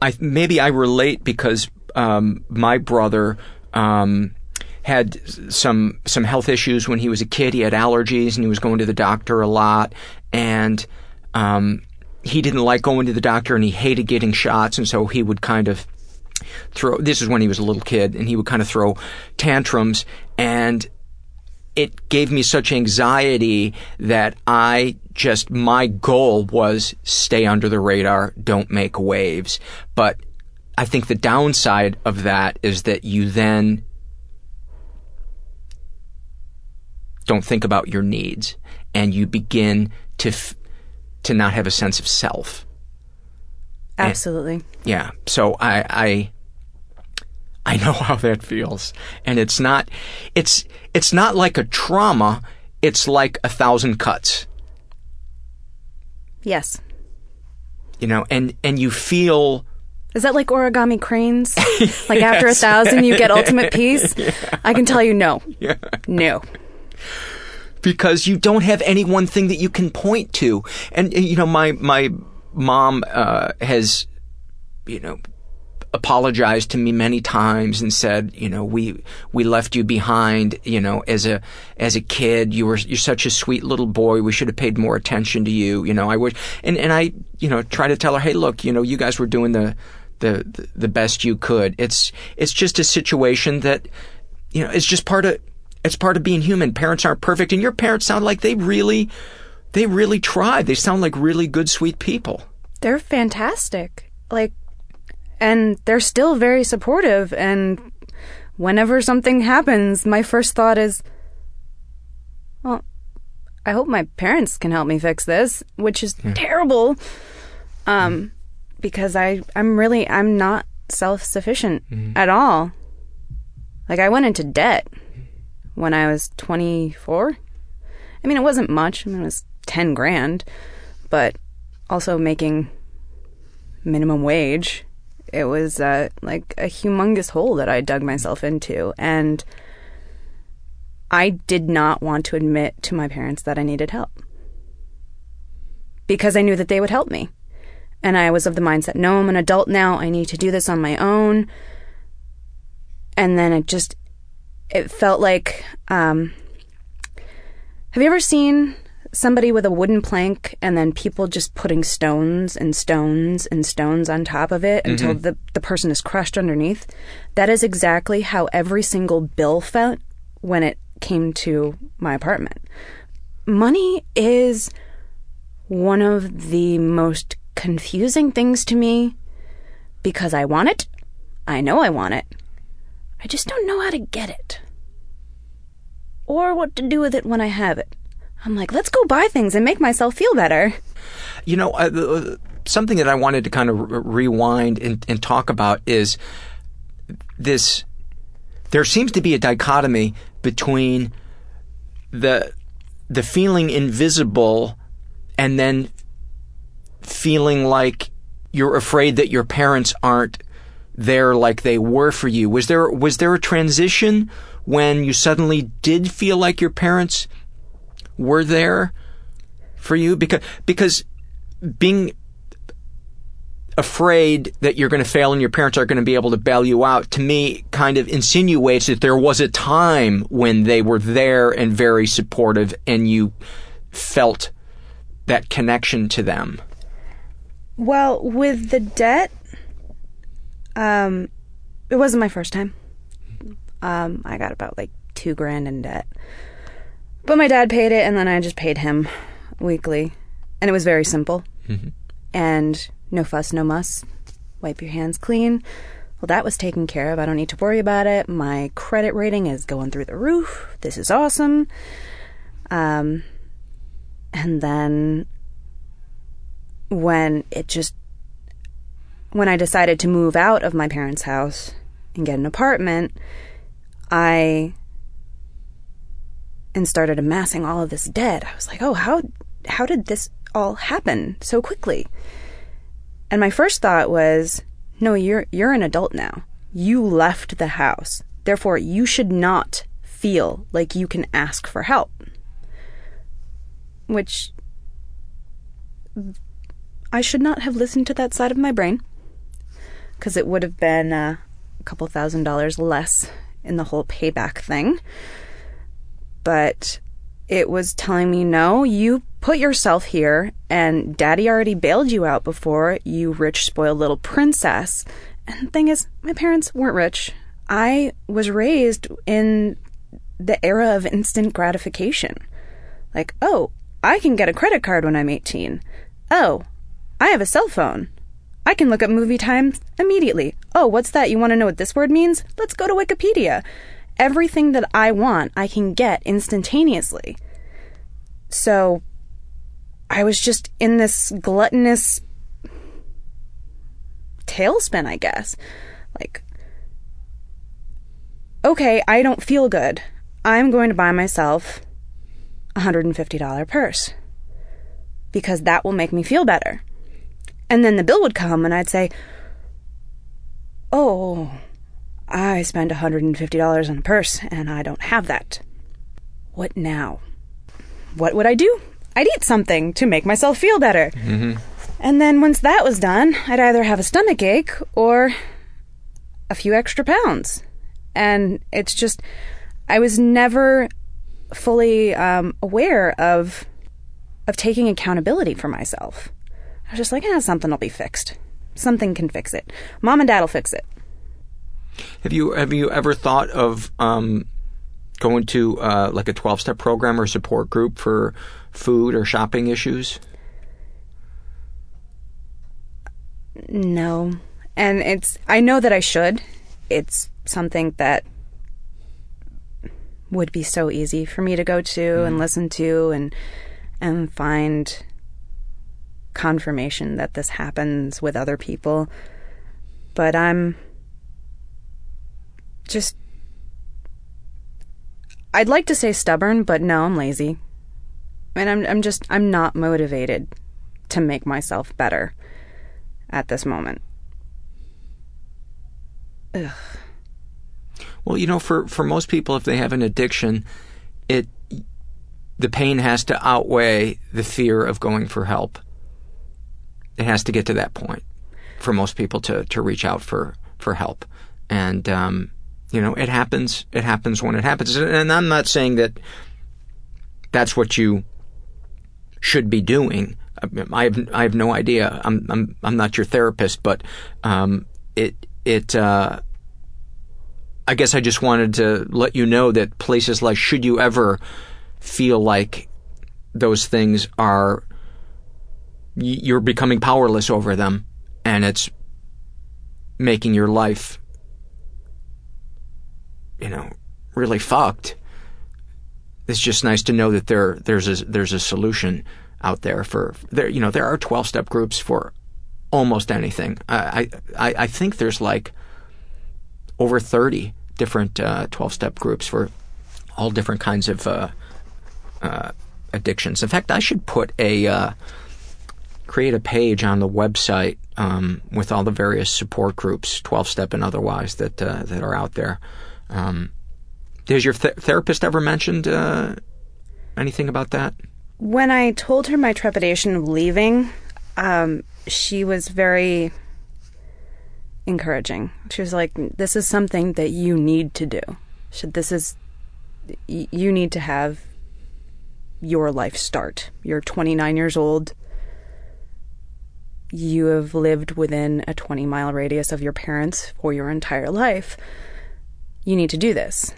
S1: I maybe I relate because um, my brother um, had some some health issues when he was a kid. He had allergies, and he was going to the doctor a lot, and um, he didn't like going to the doctor, and he hated getting shots, and so he would kind of throw. This is when he was a little kid, and he would kind of throw tantrums, and it gave me such anxiety that I just, my goal was stay under the radar, don't make waves. But I think the downside of that is that you then don't think about your needs and you begin to, f- to not have a sense of self.
S10: Absolutely.
S1: And, yeah. So I, I, I know how that feels. And it's not, it's, it's not like a trauma. It's like a thousand cuts.
S10: Yes.
S1: You know, and, and you feel.
S10: Is that like origami cranes? like yes. after a thousand, you get ultimate peace? Yeah. I can tell you no.
S1: Yeah.
S10: No.
S1: Because you don't have any one thing that you can point to. And, you know, my, my mom, uh, has, you know, apologized to me many times and said, you know, we we left you behind, you know, as a as a kid. You were you're such a sweet little boy. We should have paid more attention to you. You know, I wish and and I, you know, try to tell her, "Hey, look, you know, you guys were doing the the the best you could." It's it's just a situation that you know, it's just part of it's part of being human. Parents aren't perfect and your parents sound like they really they really tried. They sound like really good sweet people.
S10: They're fantastic. Like and they're still very supportive and whenever something happens my first thought is well i hope my parents can help me fix this which is yeah. terrible um because i i'm really i'm not self-sufficient mm-hmm. at all like i went into debt when i was 24 i mean it wasn't much i mean it was 10 grand but also making minimum wage it was uh, like a humongous hole that I dug myself into. And I did not want to admit to my parents that I needed help because I knew that they would help me. And I was of the mindset no, I'm an adult now. I need to do this on my own. And then it just, it felt like, um, have you ever seen somebody with a wooden plank and then people just putting stones and stones and stones on top of it mm-hmm. until the, the person is crushed underneath. That is exactly how every single bill felt when it came to my apartment. Money is one of the most confusing things to me because I want it. I know I want it. I just don't know how to get it. Or what to do with it when I have it. I'm like, let's go buy things and make myself feel better.
S1: You know, uh, something that I wanted to kind of re- rewind and, and talk about is this. There seems to be a dichotomy between the the feeling invisible and then feeling like you're afraid that your parents aren't there like they were for you. Was there was there a transition when you suddenly did feel like your parents were there for you? Because, because being afraid that you're going to fail and your parents aren't going to be able to bail you out to me kind of insinuates that there was a time when they were there and very supportive and you felt that connection to them.
S10: Well, with the debt, um, it wasn't my first time. Um, I got about like two grand in debt. But my dad paid it, and then I just paid him weekly. And it was very simple. Mm-hmm. And no fuss, no muss. Wipe your hands clean. Well, that was taken care of. I don't need to worry about it. My credit rating is going through the roof. This is awesome. Um, and then when it just, when I decided to move out of my parents' house and get an apartment, I and started amassing all of this debt, I was like, oh, how how did this all happen so quickly? And my first thought was, no, you're you're an adult now. You left the house. Therefore, you should not feel like you can ask for help. Which I should not have listened to that side of my brain because it would have been uh, a couple thousand dollars less in the whole payback thing. But it was telling me, no, you put yourself here, and daddy already bailed you out before, you rich, spoiled little princess. And the thing is, my parents weren't rich. I was raised in the era of instant gratification. Like, oh, I can get a credit card when I'm 18. Oh, I have a cell phone. I can look up movie times immediately. Oh, what's that? You want to know what this word means? Let's go to Wikipedia. Everything that I want, I can get instantaneously. So, I was just in this gluttonous tailspin, I guess. Like, okay, I don't feel good. I'm going to buy myself a $150 purse because that will make me feel better. And then the bill would come and I'd say, Oh, I spent $150 on a purse and I don't have that. What now? What would I do? I'd eat something to make myself feel better.
S1: Mm-hmm.
S10: And then once that was done, I'd either have a stomach ache or a few extra pounds. And it's just, I was never fully um, aware of of taking accountability for myself. I was just like, ah, something will be fixed. Something can fix it. Mom and dad will fix it.
S1: Have you have you ever thought of um, going to uh, like a twelve step program or support group for food or shopping issues?
S10: No, and it's I know that I should. It's something that would be so easy for me to go to mm. and listen to and and find confirmation that this happens with other people. But I'm just. I'd like to say stubborn, but no, I'm lazy. And I'm, I'm just, I'm not motivated to make myself better at this moment. Ugh.
S1: Well, you know, for, for most people, if they have an addiction, it the pain has to outweigh the fear of going for help. It has to get to that point for most people to, to reach out for, for help. And, um, you know, it happens. It happens when it happens. And I'm not saying that that's what you should be doing. I have I have no idea. I'm I'm I'm not your therapist, but um, it it uh, I guess I just wanted to let you know that places like should you ever feel like those things are you're becoming powerless over them and it's making your life you know really fucked it's just nice to know that there there's a there's a solution out there for there you know there are 12 step groups for almost anything i i i think there's like over 30 different 12 uh, step groups for all different kinds of uh, uh, addictions. In fact, I should put a uh, create a page on the website um, with all the various support groups, twelve step and otherwise, that uh, that are out there. Um, has your th- therapist ever mentioned uh, anything about that?
S10: When I told her my trepidation of leaving, um, she was very encouraging. She was like, "This is something that you need to do. This is you need to have your life start. You're 29 years old. You have lived within a 20 mile radius of your parents for your entire life. You need to do this.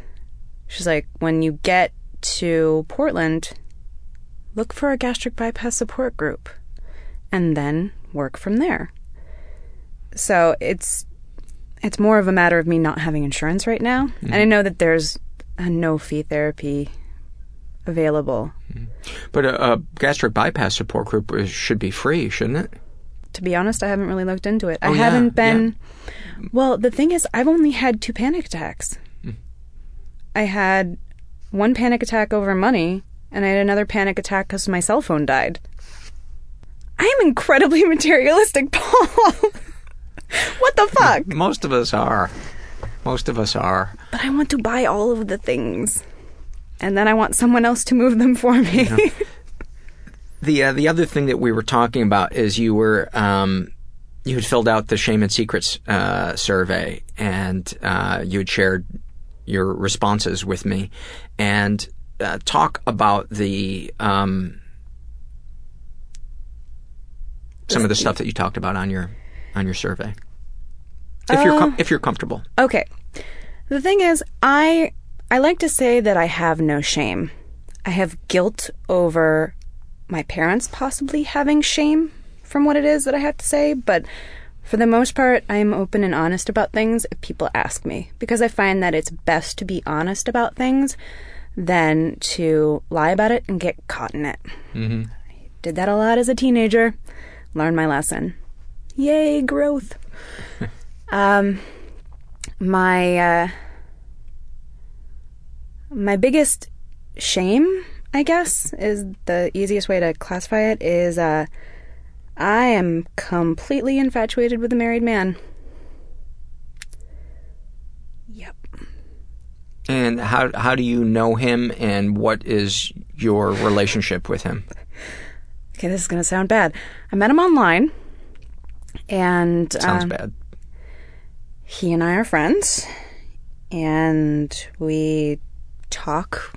S10: She's like, when you get to Portland, look for a gastric bypass support group and then work from there. So it's it's more of a matter of me not having insurance right now. Mm-hmm. And I know that there's a no fee therapy available. Mm-hmm.
S1: But a, a, gastric bypass support group should be free, shouldn't it?
S10: To be honest, I haven't really looked into it. Oh, I haven't been. Yeah. Well, the thing is, I've only had two panic attacks. Mm. I had one panic attack over money, and I had another panic attack because my cell phone died. I am incredibly materialistic, Paul. what the fuck?
S1: Most of us are. Most of us are.
S10: But I want to buy all of the things. And then I want someone else to move them for me.
S1: Yeah. the uh, the other thing that we were talking about is you were um, you had filled out the shame and secrets uh, survey and uh, you had shared your responses with me and uh, talk about the um, some of the stuff that you talked about on your on your survey. If you're com- if you're comfortable.
S10: okay. The thing is i i like to say that i have no shame. I have guilt over my parents possibly having shame from what it is that I have to say, but for the most part, I am open and honest about things if people ask me, because I find that it's best to be honest about things than to lie about it and get caught in it.
S1: Mm-hmm.
S10: I did that a lot as a teenager, learned my lesson. Yay, growth. um, my, uh, my biggest shame I guess is the easiest way to classify it is uh, I am completely infatuated with a married man. Yep.
S1: And how how do you know him and what is your relationship with him?
S10: Okay, this is going to sound bad. I met him online and
S1: sounds
S10: um,
S1: bad.
S10: He and I are friends and we talk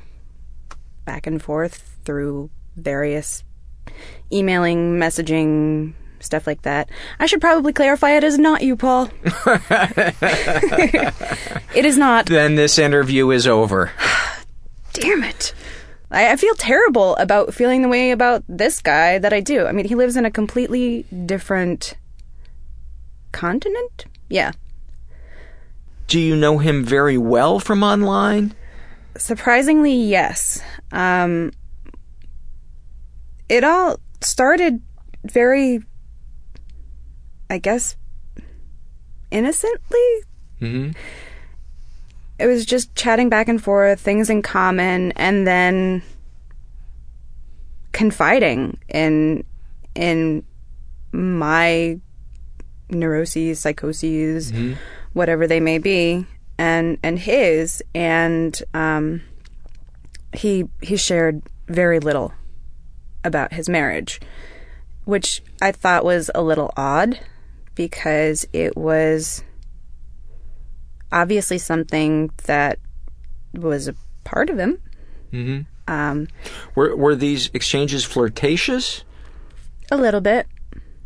S10: back and forth through various emailing, messaging, stuff like that. I should probably clarify it is not you, Paul. it is not.
S1: Then this interview is over.
S10: Damn it. I, I feel terrible about feeling the way about this guy that I do. I mean, he lives in a completely different continent? Yeah.
S1: Do you know him very well from online?
S10: Surprisingly, yes. Um, it all started very, I guess, innocently.
S1: Mm-hmm.
S10: It was just chatting back and forth, things in common, and then confiding in in my neuroses, psychoses,
S1: mm-hmm.
S10: whatever they may be, and and his, and um, he he shared very little about his marriage, which I thought was a little odd because it was obviously something that was a part of him.
S1: Mm-hmm.
S10: Um,
S1: were were these exchanges flirtatious?
S10: A little bit.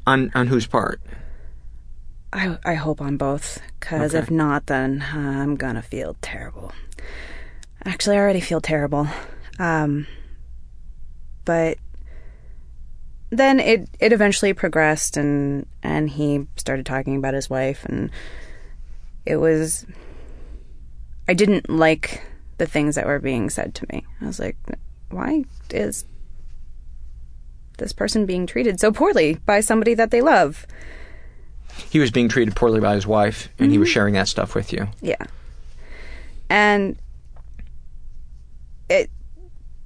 S1: On on whose part?
S10: I I hope on both, because okay. if not, then uh, I'm gonna feel terrible. Actually, I already feel terrible. Um, but then it it eventually progressed, and and he started talking about his wife, and it was. I didn't like the things that were being said to me. I was like, why is this person being treated so poorly by somebody that they love?
S1: He was being treated poorly by his wife, and
S10: mm-hmm.
S1: he was sharing that stuff with you.
S10: Yeah. And it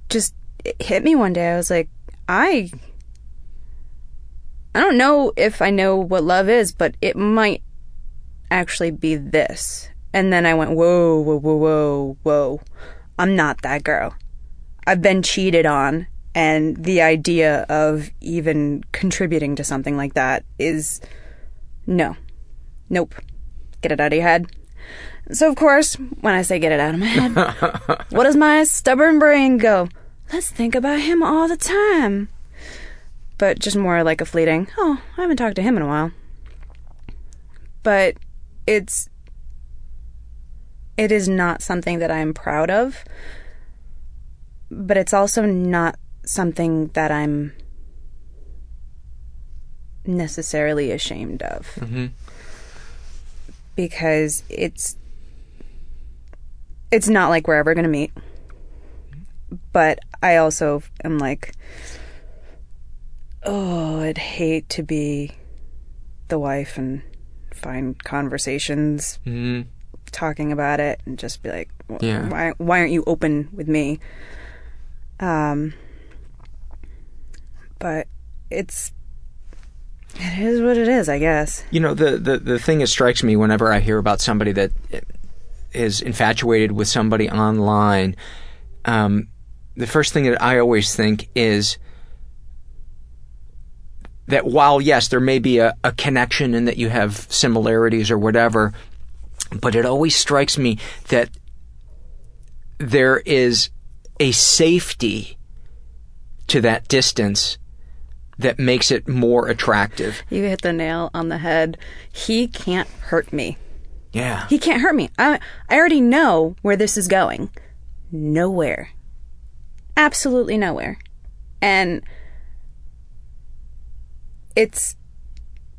S10: just it hit me one day. I was like, I I don't know if I know what love is, but it might actually be this. And then I went, whoa, whoa, whoa, whoa, whoa. I'm not that girl. I've been cheated on, and the idea of even contributing to something like that is no. Nope. Get it out of your head. So, of course, when I say get it out of my head, what does my stubborn brain go? Let's think about him all the time. But just more like a fleeting, oh, I haven't talked to him in a while. But it's. It is not something that I'm proud of, but it's also not something that I'm necessarily ashamed of.
S1: Mm-hmm.
S10: Because it's it's not like we're ever going to meet. But I also am like, oh, I'd hate to be the wife and find conversations
S1: mm-hmm.
S10: talking about it and just be like, well,
S1: yeah.
S10: why, why aren't you open with me? Um, but it's it is what it is, I guess.
S1: You know, the, the, the thing that strikes me whenever I hear about somebody that is infatuated with somebody online, um, the first thing that I always think is that while, yes, there may be a, a connection and that you have similarities or whatever, but it always strikes me that there is a safety to that distance that makes it more attractive.
S10: You hit the nail on the head. He can't hurt me.
S1: Yeah.
S10: He can't hurt me. I I already know where this is going. Nowhere. Absolutely nowhere. And it's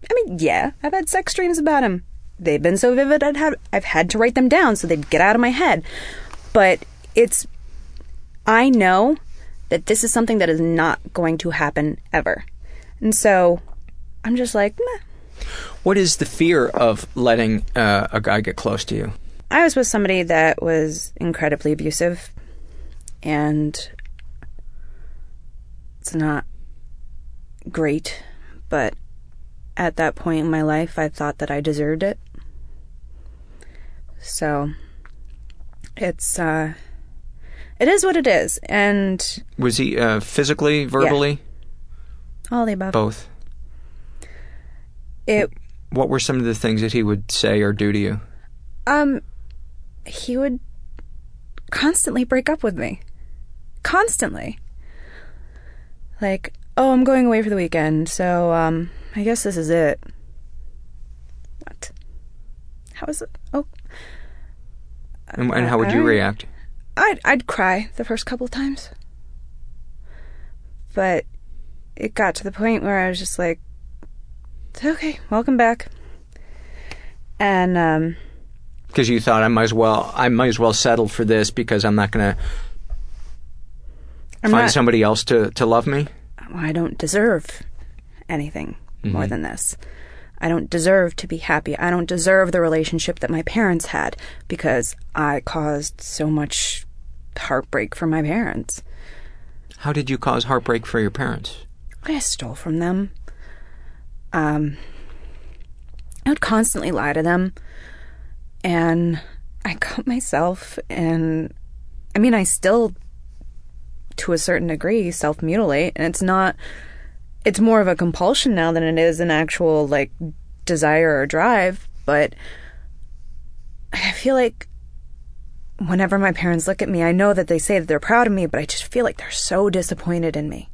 S10: I mean, yeah, I've had sex dreams about him. They've been so vivid I'd have I've had to write them down so they'd get out of my head. But it's I know that this is something that is not going to happen ever. And so I'm just like, meh.
S1: What is the fear of letting uh, a guy get close to you?
S10: I was with somebody that was incredibly abusive, and it's not great, but at that point in my life, I thought that I deserved it. So it's uh it is what it is and
S1: Was he uh, physically, verbally?
S10: all the above.
S1: Both.
S10: It
S1: What were some of the things that he would say or do to you?
S10: um he would constantly break up with me. Constantly. Like, "Oh, I'm going away for the weekend, so um I guess this is it." What? How is it? Oh,
S1: And, and how would you react?
S10: I'd I'd cry the first couple of times. But it got to the point where I was just like, "Okay, welcome back." And um
S1: Because you thought I might as well, I might as well settle for this because I'm not going to find
S10: not,
S1: somebody else to, to love me.
S10: I don't deserve anything more than this. I don't deserve to be happy. I don't deserve the relationship that my parents had because I caused so much heartbreak for my parents.
S1: How did you cause heartbreak for your parents?
S10: I stole from them. Um, I would constantly lie to them, and I cut myself. And I mean, I still, to a certain degree, self mutilate, and it's not. It's more of a compulsion now than it is an actual like desire or drive. But I feel like whenever my parents look at me, I know that they say that they're proud of me, but I just feel like they're so disappointed in me.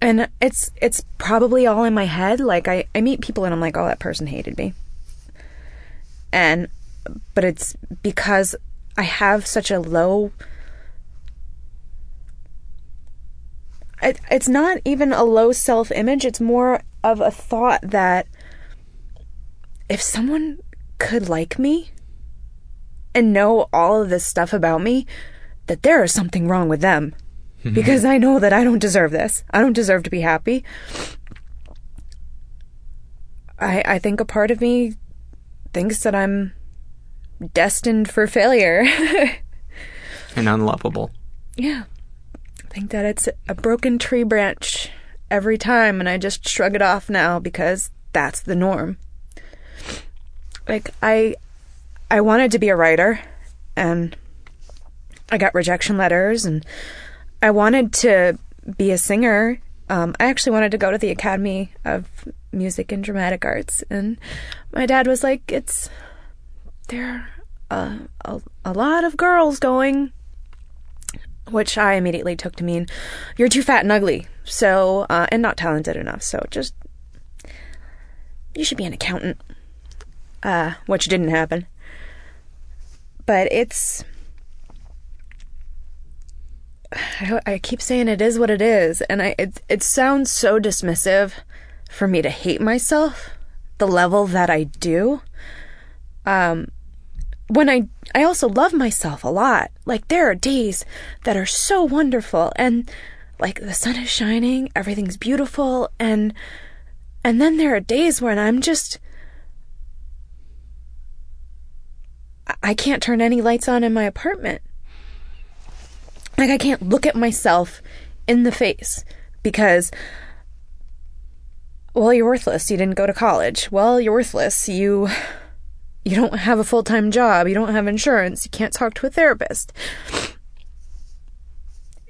S10: And it's it's probably all in my head. Like i i meet people and i'm like oh that person hated me. And but it's because i have such a low it, it's not even a low self image it's more of a thought that if someone could like me and know all of this stuff about me that there is something wrong with them mm-hmm. because I know that I don't deserve this. I don't deserve to be happy. I I think a part of me thinks that I'm destined for failure.
S1: And unlovable.
S10: yeah. I think that it's a broken tree branch every time and I just shrug it off now because that's the norm. Like I I wanted to be a writer and I got rejection letters and I wanted to be a singer. Um, I actually wanted to go to the Academy of Music and Dramatic Arts, and my dad was like, "It's there are a, a, a lot of girls going," which I immediately took to mean you're too fat and ugly, so uh, and not talented enough. So just you should be an accountant, uh, which didn't happen. But it's I, I keep saying it is what it is, and I it it sounds so dismissive for me to hate myself, the level that I do. Um, when I I also love myself a lot. Like there are days that are so wonderful, and like the sun is shining, everything's beautiful, and and then there are days when I'm just I- can't turn any lights on in my apartment. Like I can't look at myself in the face because well, you're worthless. You didn't go to college. Well, you're worthless. You you don't have a full-time job. You don't have insurance. You can't talk to a therapist.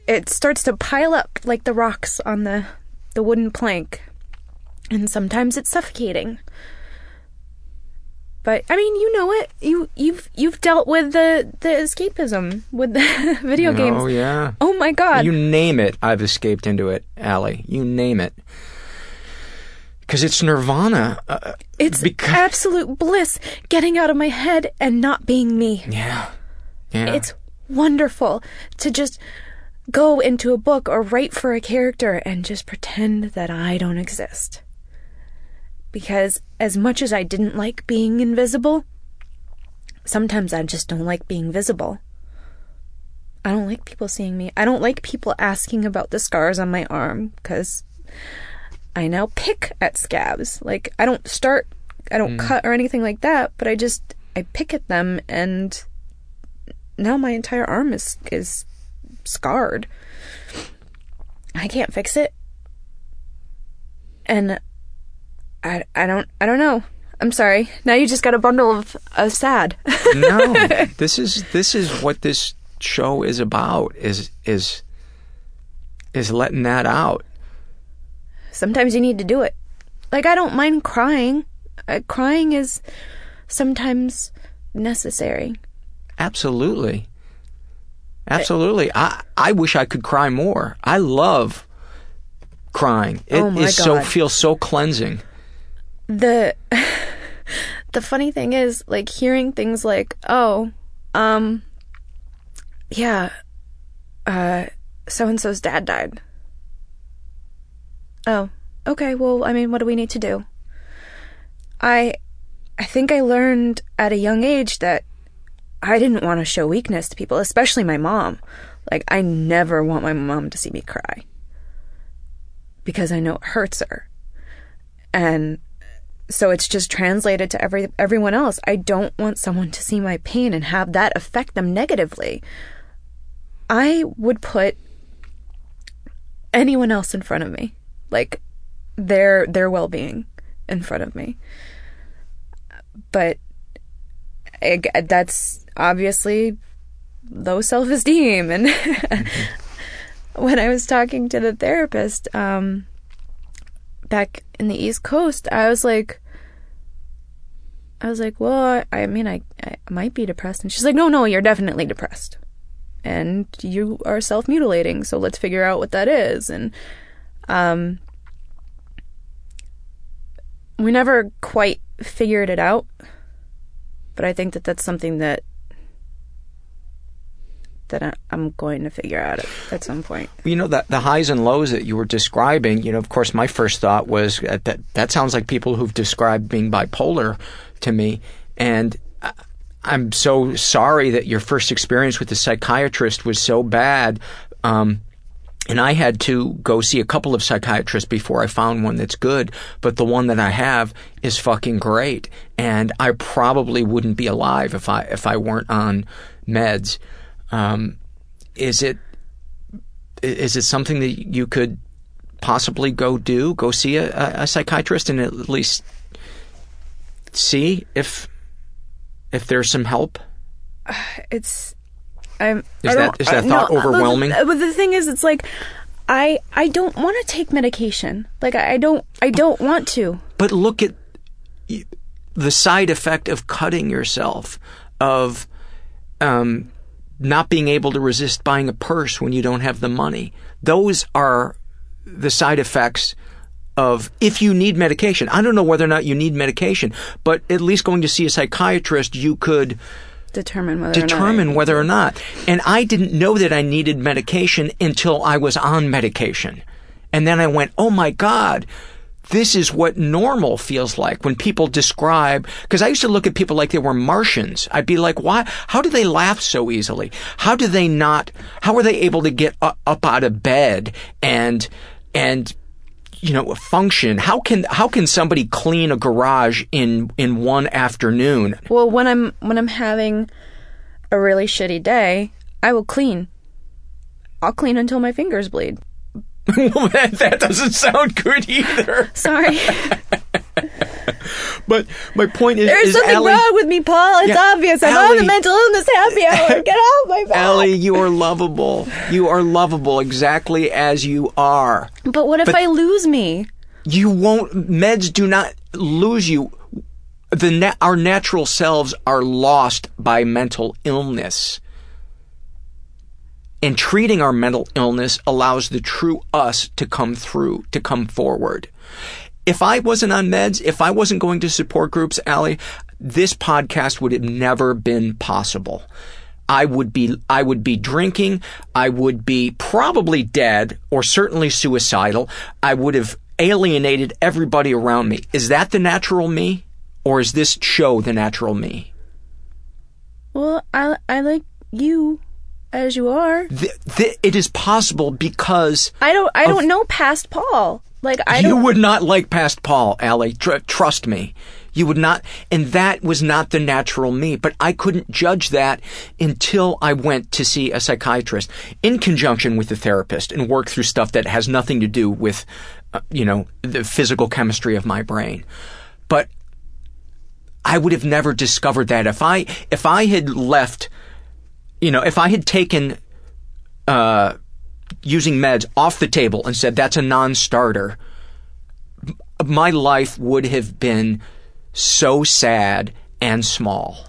S10: It starts to pile up like the rocks on the the wooden plank. And sometimes it's suffocating. But I mean, you know it. You you've you've dealt with the the escapism with the video games.
S1: Oh yeah.
S10: Oh my god.
S1: You name it, I've escaped into it, Allie. You name it. Because it's nirvana. Uh,
S10: it's
S1: because-
S10: absolute bliss getting out of my head and not being me.
S1: yeah. Yeah.
S10: It's wonderful to just go into a book or write for a character and just pretend that I don't exist. Because as much as I didn't like being invisible, sometimes I just don't like being visible. I don't like people seeing me. I don't like people asking about the scars on my arm because I now pick at scabs. Like, I don't start, I don't mm. cut or anything like that, but I just, I pick at them and now my entire arm is, is scarred. I can't fix it. And I, I don't, I don't know. I'm sorry. Now you just got a bundle of, of sad.
S1: no, this is this is what this show is about. Is is is letting that out.
S10: sometimes you need to do it. Like I don't mind crying. Uh, crying is sometimes necessary.
S1: Absolutely. Absolutely. I I wish I could cry more. I love crying. It
S10: Oh, my
S1: is so feels so cleansing.
S10: The the funny thing is like hearing things like, "Oh, um yeah, uh so and so's dad died." Oh, okay. Well, I mean, what do we need to do? I I think I learned at a young age that I didn't want to show weakness to people, especially my mom. Like I never want my mom to see me cry because I know it hurts her. And so it's just translated to every everyone else. I don't want someone to see my pain and have that affect them negatively. I would put anyone else in front of me, like their their well-being in front of me. But I, that's obviously low self-esteem and when I was talking to the therapist um back in the East Coast, I was like, I was like, well, I, mean, I, I might be depressed. And she's like, no, no, you're definitely depressed. And you are self mutilating. So let's figure out what that is. And, um, we never quite figured it out. But I think that that's something that that I'm going to figure out at, some point.
S1: You know that the highs and lows that you were describing. You know, of course, my first thought was uh, that that sounds like people who've described being bipolar to me, and I- I'm so sorry that your first experience with the psychiatrist was so bad. Um, and I had to go see a couple of psychiatrists before I found one that's good, but the one that I have is fucking great. And I probably wouldn't be alive if I if I weren't on meds. Um, is it is it something that you could possibly go do? Go see a, a- psychiatrist and at least see if if there's some help.
S10: it's I'm
S1: Is that-
S10: don't-
S1: that thought
S10: no,
S1: overwhelming?
S10: But the, but the thing is, it's like I I don't want to take medication. Like I, I don't I don't want to.
S1: But look at the side effect of cutting yourself, of um, not being able to resist buying a purse when you don't have the money. Those are the side effects of if you need medication. I don't know whether or not you need medication, but at least going to see a psychiatrist, you could
S10: Determine whether
S1: determine
S10: or not
S1: whether or not. And I didn't know that I needed medication until I was on medication. And then I went, oh my God, this is what normal feels like when people describe, because I used to look at people like they were Martians. I'd be like, why, how do they laugh so easily? How do they not, how are they able to get up, out of bed and, and, you know, function? How can, how can somebody clean a garage in, in one afternoon?
S10: Well, when I'm when I'm having a really shitty day, I will clean. I'll clean until my fingers bleed.
S1: Well, that, that doesn't sound good either.
S10: Sorry.
S1: But my point is,
S10: There's
S1: is
S10: something
S1: Allie,
S10: wrong with me, Paul. It's
S1: Yeah,
S10: obvious. I'm on the mental illness happy hour. Get off my back.
S1: Allie, you are lovable. You are lovable exactly as you are.
S10: But what if
S1: But-
S10: I lose me?
S1: You won't. Meds do not lose you. The na- our natural selves are lost by mental illness. And treating our mental illness allows the true us to come through, to come forward. If I wasn't on meds, if I wasn't going to support groups, Allie, this podcast would have never been possible. I would be I would be drinking, I would be probably dead or certainly suicidal. I would have alienated everybody around me. Is that the natural me or is this show the natural me?
S10: Well, I I like you as you are.
S1: Th- th- it is possible because
S10: I don't I don't know past Paul. Like I
S1: you would not like past Paul, Allie. Tr- trust me. You would not, and that was not the natural me. But I couldn't judge that until I went to see a psychiatrist in conjunction with the therapist and work through stuff that has nothing to do with, uh, you know, the physical chemistry of my brain. But I would have never discovered that if I if I had left, you know, if I had taken uh, using meds off the table and said that's a non-starter, my life would have been so sad and small.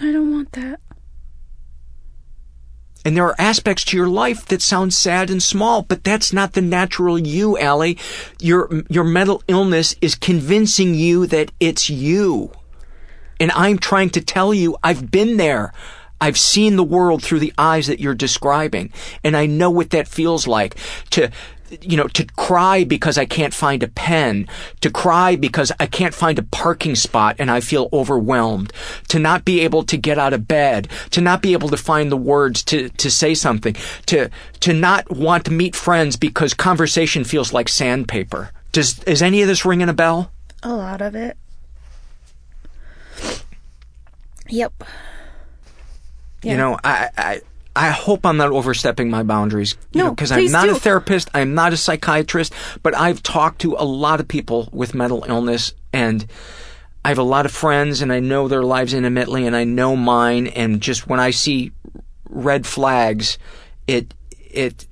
S10: I don't want that.
S1: And there are aspects to your life that sound sad and small, but that's not the natural you, Allie. Your your mental illness is convincing you that it's you. And I'm trying to tell you I've been there. I've seen the world through the eyes that you're describing, and I know what that feels like to you know, to cry because I can't find a pen, to cry because I can't find a parking spot and I feel overwhelmed, to not be able to get out of bed, to not be able to find the words to, to say something, to, to not want to meet friends because conversation feels like sandpaper. Does, is any of this ringing a bell?
S10: A lot of it. Yep.
S1: You know, I, I, I hope I'm not overstepping my boundaries.
S10: No,
S1: because I'm not a therapist, I'm not a psychiatrist, but I've talked to a lot of people with mental illness and I have a lot of friends and I know their lives intimately and I know mine and just when I see red flags, it, it,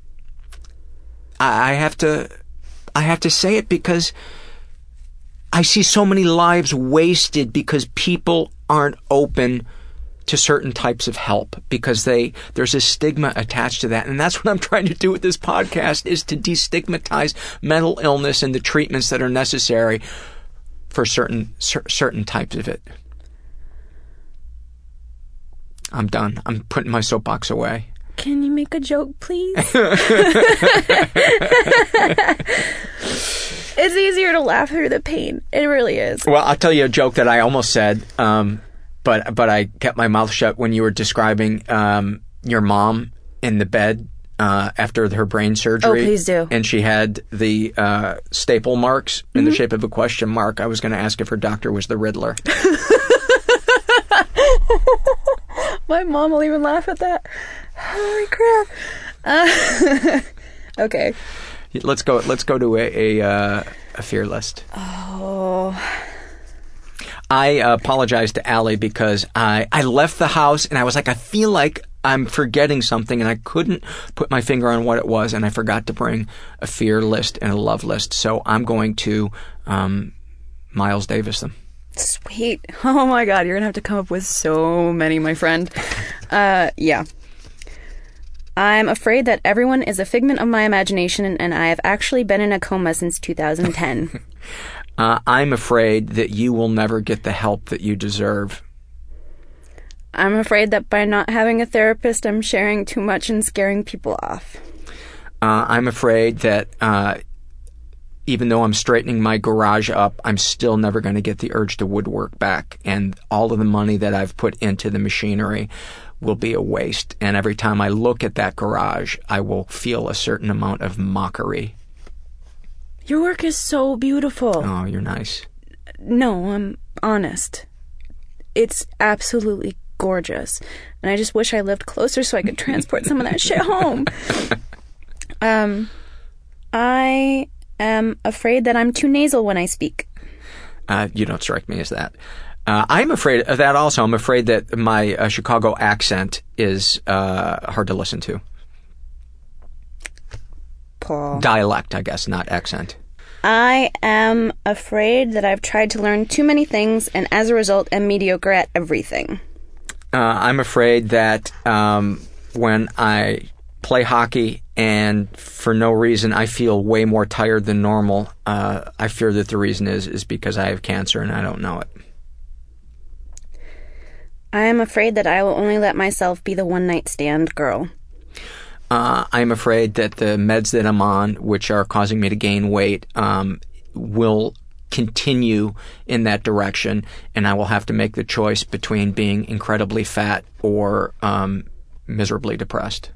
S1: I I have to, I have to say it because I see so many lives wasted because people aren't open to certain types of help because they there's a stigma attached to that and that's what I'm trying to do with this podcast is to destigmatize mental illness and the treatments that are necessary for certain cer- certain types of it. I'm done. I'm putting my soapbox away.
S10: Can you make a joke, please? it's easier to laugh through the pain. It really is.
S1: Well, I'll tell you a joke that I almost said, um, but but I kept my mouth shut when you were describing um, your mom in the bed uh, after her brain surgery.
S10: Oh, please do.
S1: And she had the uh, staple marks in the shape of a question mark. I was going to ask if her doctor was the Riddler.
S10: My mom will even laugh at that. Holy crap. Uh, okay.
S1: Let's go. Let's go to a a, uh, a fear list.
S10: Oh.
S1: I apologize to Allie because I, I left the house and I was like, I feel like I'm forgetting something and I couldn't put my finger on what it was and I forgot to bring a fear list and a love list. So I'm going to um, Miles Davis them.
S10: Sweet. Oh my god, you're gonna have to come up with so many, my friend. Uh, yeah. I'm afraid that everyone is a figment of my imagination, and I have actually been in a coma since 2010.
S1: Uh, I'm afraid that you will never get the help that you deserve.
S10: I'm afraid that by not having a therapist, I'm sharing too much and scaring people off.
S1: Uh, I'm afraid that uh, even though I'm straightening my garage up, I'm still never going to get the urge to woodwork back. And all of the money that I've put into the machinery will be a waste. And every time I look at that garage, I will feel a certain amount of mockery.
S10: Your work is so beautiful.
S1: Oh, you're nice.
S10: No, I'm honest. It's absolutely gorgeous. And I just wish I lived closer so I could transport some of that shit home. Um, I am afraid that I'm too nasal when I speak.
S1: Uh, you don't strike me as that. Uh, I'm afraid of that also. I'm afraid that my uh, Chicago accent is uh, hard to listen to.
S10: Paul.
S1: Dialect, I guess, not accent.
S10: I am afraid that I've tried to learn too many things and as a result am mediocre at everything.
S1: Uh, I'm afraid that um, when I play hockey and for no reason I feel way more tired than normal, uh, I fear that the reason is is because I have cancer and I don't know it.
S10: I am afraid that I will only let myself be the one night stand girl.
S1: Uh, I'm afraid that the meds that I'm on, which are causing me to gain weight, um, will continue in that direction, and I will have to make the choice between being incredibly fat or um, miserably depressed.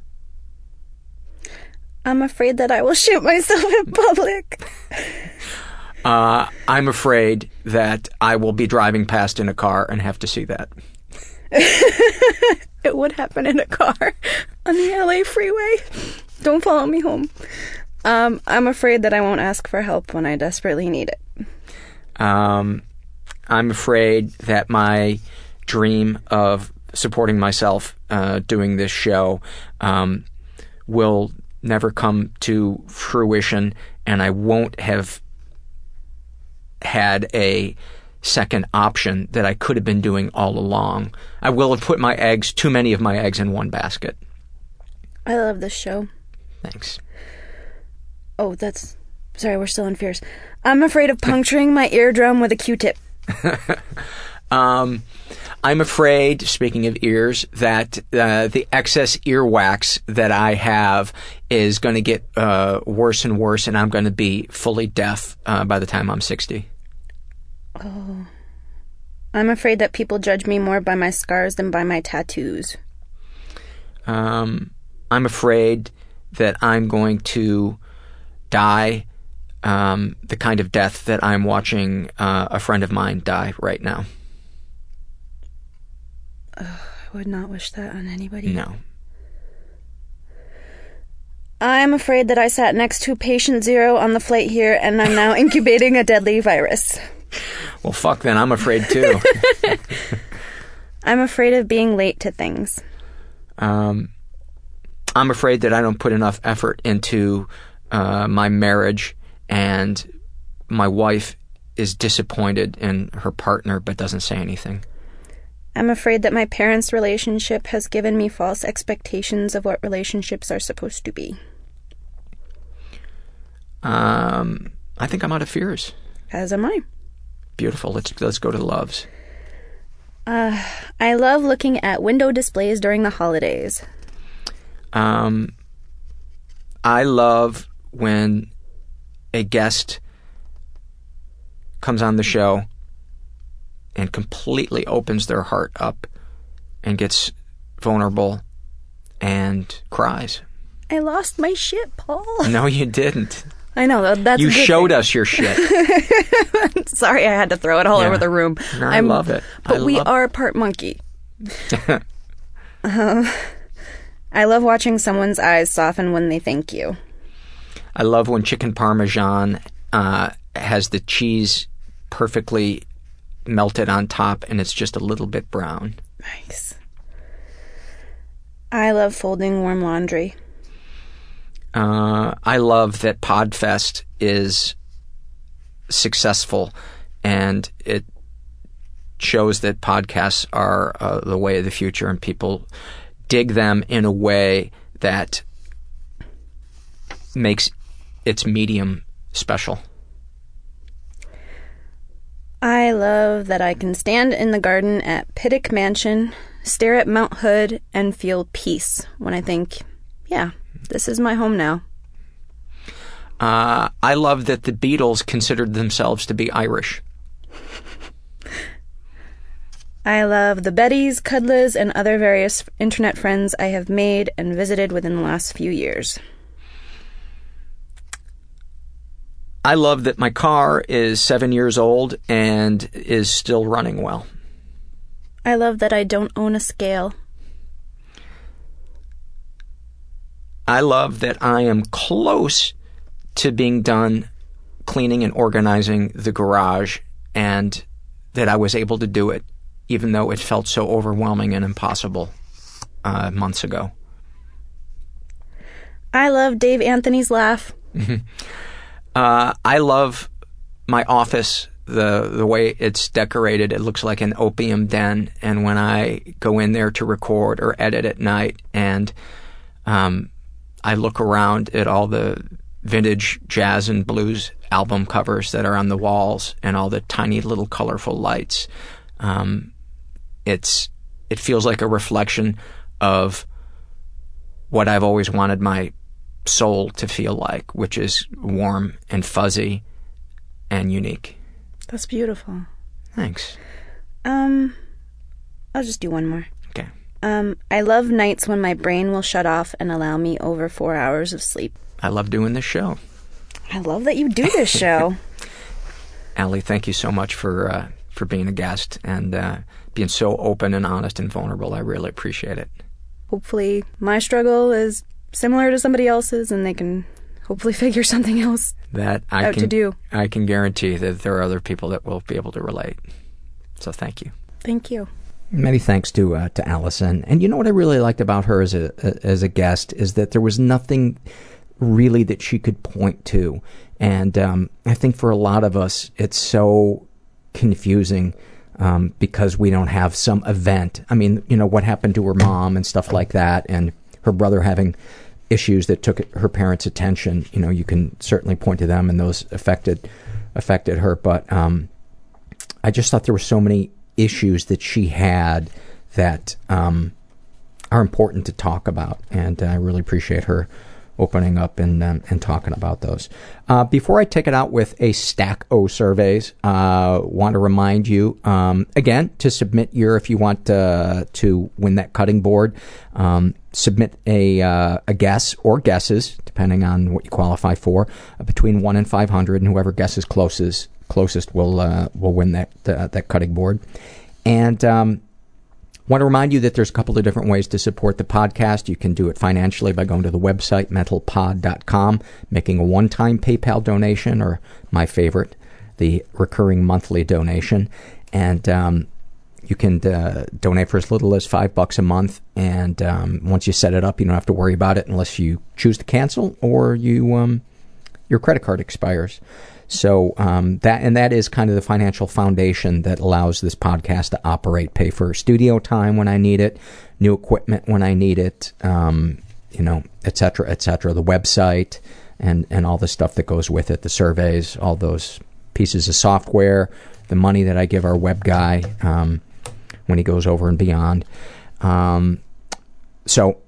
S10: I'm afraid that I will shoot myself in public.
S1: Uh, I'm afraid that I will be driving past in a car and have to see that.
S10: it would happen in a car on the LA freeway. Don't follow me home. Um, I'm afraid that I won't ask for help when I desperately need it.
S1: Um, I'm afraid that my dream of supporting myself uh, doing this show um, will never come to fruition, and I won't have had a second option that I could have been doing all along. I will have put my eggs, too many of my eggs, in one basket.
S10: I love this show.
S1: Thanks.
S10: Oh, that's. Sorry, we're still in fears. I'm afraid of puncturing my eardrum with a q tip.
S1: um, I'm afraid, speaking of ears, that uh, the excess earwax that I have is going to get uh, worse and worse, and I'm going to be fully deaf uh, by the time I'm 60.
S10: Oh. I'm afraid that people judge me more by my scars than by my tattoos.
S1: Um, I'm afraid that I'm going to die um, the kind of death that I'm watching uh, a friend of mine die right now.
S10: I would not wish that on anybody.
S1: No.
S10: I'm afraid that I sat next to patient zero on the flight here and I'm now incubating a deadly virus.
S1: Well, fuck then. I'm afraid too.
S10: I'm afraid of being late to things.
S1: Um, I'm afraid that I don't put enough effort into uh, my marriage and my wife is disappointed in her partner but doesn't say anything.
S10: I'm afraid that my parents' relationship has given me false expectations of what relationships are supposed to be.
S1: Um, I think I'm out of fears.
S10: As am I.
S1: Beautiful. Let's let's go to the loves.
S10: Uh, I love looking at window displays during the holidays.
S1: Um, I love when a guest comes on the show and completely opens their heart up and gets vulnerable and cries.
S10: I lost my shit, Paul.
S1: No, you didn't.
S10: I know that's
S1: you showed
S10: thing.
S1: us your shit.
S10: Sorry, I had to throw it all yeah. over the room.
S1: No, I love it.
S10: But we are part monkey. uh, I love watching someone's eyes soften when they thank you.
S1: I love when chicken parmesan uh, has the cheese perfectly melted on top and it's just a little bit brown.
S10: Nice. I love folding warm laundry.
S1: Uh, I love that Podfest is successful and it shows that podcasts are uh, the way of the future and people dig them in a way that makes its medium special.
S10: I love that I can stand in the garden at Pittock Mansion, stare at Mount Hood, and feel peace when I think, yeah, this is my home now.
S1: Uh, I love that the Beatles considered themselves to be Irish.
S10: I love the Bettys, Cudlas, and other various internet friends I have made and visited within the last few years.
S1: I love that my car is seven years old and is still running well.
S10: I love that I don't own a scale.
S1: I love that I am close to being done cleaning and organizing the garage and that I was able to do it even though it felt so overwhelming and impossible uh, months ago.
S10: I love Dave Anthony's laugh.
S1: uh, I love my office, the the way it's decorated. It looks like an opium den, and when I go in there to record or edit at night, and um, I look around at all the vintage jazz and blues album covers that are on the walls and all the tiny little colorful lights. Um, it's it feels like a reflection of what I've always wanted my soul to feel like, which is warm and fuzzy and unique.
S10: That's beautiful.
S1: Thanks.
S10: Um, I'll just do one more.
S1: Okay.
S10: Um, I love nights when my brain will shut off and allow me over four hours of sleep.
S1: I love doing this show.
S10: I love that you do this show.
S1: Allie, thank you so much for uh, for being a guest and uh, being so open and honest and vulnerable. I really appreciate it.
S10: Hopefully, my struggle is similar to somebody else's, and they can hopefully figure something else
S1: that I
S10: out
S1: can
S10: to do.
S1: I can guarantee that there are other people that will be able to relate. So thank you.
S10: Thank you.
S1: Many thanks to uh, to Alison. And you know what I really liked about her as a as a guest is that there was nothing really that she could point to. And um, I think for a lot of us, it's so confusing um, because we don't have some event. I mean, you know, what happened to her mom and stuff like that, and her brother having issues that took her parents' attention. You know, you can certainly point to them, and those affected affected her. But um, I just thought there were so many issues that she had that um, are important to talk about, and I really appreciate her opening up and um, and talking about those. Uh, before I take it out with a stack o surveys, uh, want to remind you um, again to submit your if you want uh, to win that cutting board. Um, submit a uh, a guess or guesses depending on what you qualify for uh, between one and five hundred, and whoever guesses closest closest will uh, will win that that cutting board. And um, want to remind you that there's a couple of different ways to support the podcast. You can do it financially by going to the website mentalpod.com, making a one-time PayPal donation, or my favorite, the recurring monthly donation, and um, you can uh, donate for as little as five bucks a month. And um, once you set it up, you don't have to worry about it unless you choose to cancel or you um, your credit card expires. So um, that and that is kind of the financial foundation that allows this podcast to operate, pay for studio time when I need it, new equipment when I need it, um, you know, et cetera, et cetera. The website and and all the stuff that goes with it, the surveys, all those pieces of software, the money that I give our web guy um, when he goes over and beyond. Um, so,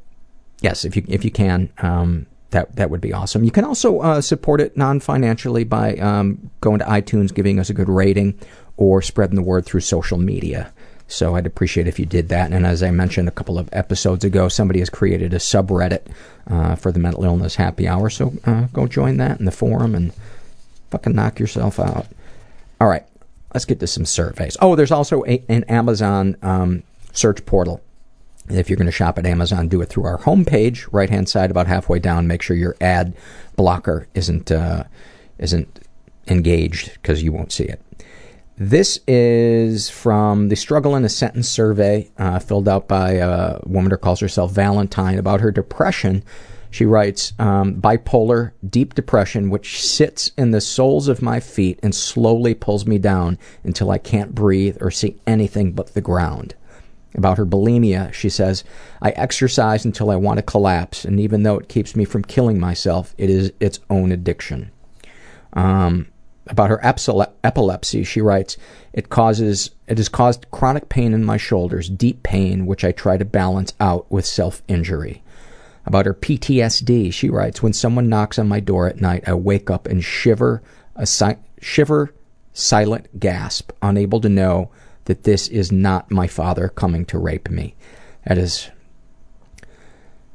S1: yes, if you if you can, um, that that would be awesome. You can also uh, support it non financially by um, going to iTunes, giving us a good rating, or spreading the word through social media. So I'd appreciate if you did that. And as I mentioned a couple of episodes ago, somebody has created a subreddit uh, for the mental illness happy hour. So uh, go join that in the forum and fucking knock yourself out. All right, let's get to some surveys. Oh, there's also a, an Amazon um, search portal if you're going to shop at Amazon, do it through our homepage, right hand side, about halfway down. Make sure your ad blocker isn't uh, isn't engaged because you won't see it. This is from the Struggle in a Sentence survey uh, filled out by a woman who calls herself Valentine about her depression. She writes, um, bipolar, deep depression, which sits in the soles of my feet and slowly pulls me down until I can't breathe or see anything but the ground. About her bulimia, she says, I exercise until I want to collapse, and even though it keeps me from killing myself, it is its own addiction. Um, about her epilepsy, she writes, it causes it has caused chronic pain in my shoulders, deep pain which I try to balance out with self-injury. About her PTSD, she writes, when someone knocks on my door at night, I wake up and shiver a si- shiver silent gasp, unable to know that this is not my father coming to rape me. That is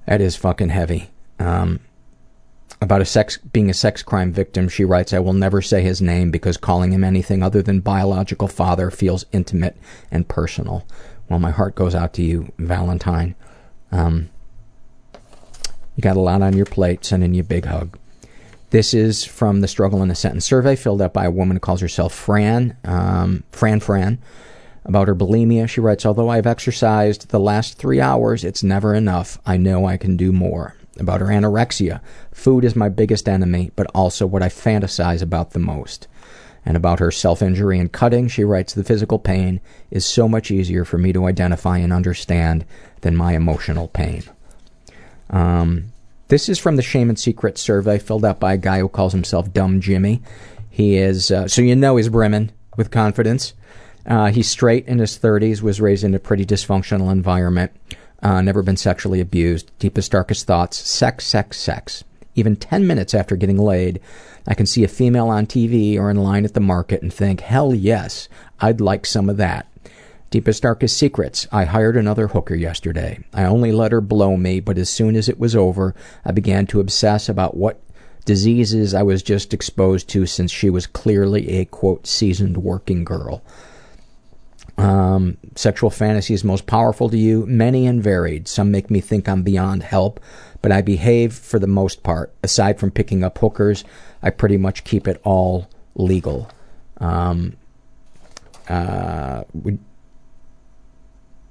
S1: that is fucking heavy. Um, about a sex being a sex crime victim, she writes, "I will never say his name because calling him anything other than biological father feels intimate and personal." Well, my heart goes out to you, Valentine. Um, You got a lot on your plate. Sending you a big hug. This is from the Struggle in a Sentence survey filled out by a woman who calls herself Fran. Um, Fran Fran. About her bulimia, she writes, Although I've exercised the last three hours, it's never enough. I know I can do more. About her anorexia, food is my biggest enemy, but also what I fantasize about the most. And about her self injury and cutting, she writes, The physical pain is so much easier for me to identify and understand than my emotional pain. Um, this is from the Shame and Secret survey filled out by a guy who calls himself Dumb Jimmy. He is, uh, so you know he's brimming with confidence. Uh, he's straight in his 30s, was raised in a pretty dysfunctional environment, uh, never been sexually abused. Deepest, darkest thoughts sex, sex, sex. Even 10 minutes after getting laid, I can see a female on TV or in line at the market and think, hell yes, I'd like some of that. Deepest, darkest secrets. I hired another hooker yesterday. I only let her blow me, but as soon as it was over, I began to obsess about what diseases I was just exposed to since she was clearly a, quote, seasoned working girl. Um, sexual fantasies most powerful to you? Many and varied. Some make me think I'm beyond help, but I behave for the most part. Aside from picking up hookers, I pretty much keep it all legal. Um, uh, would,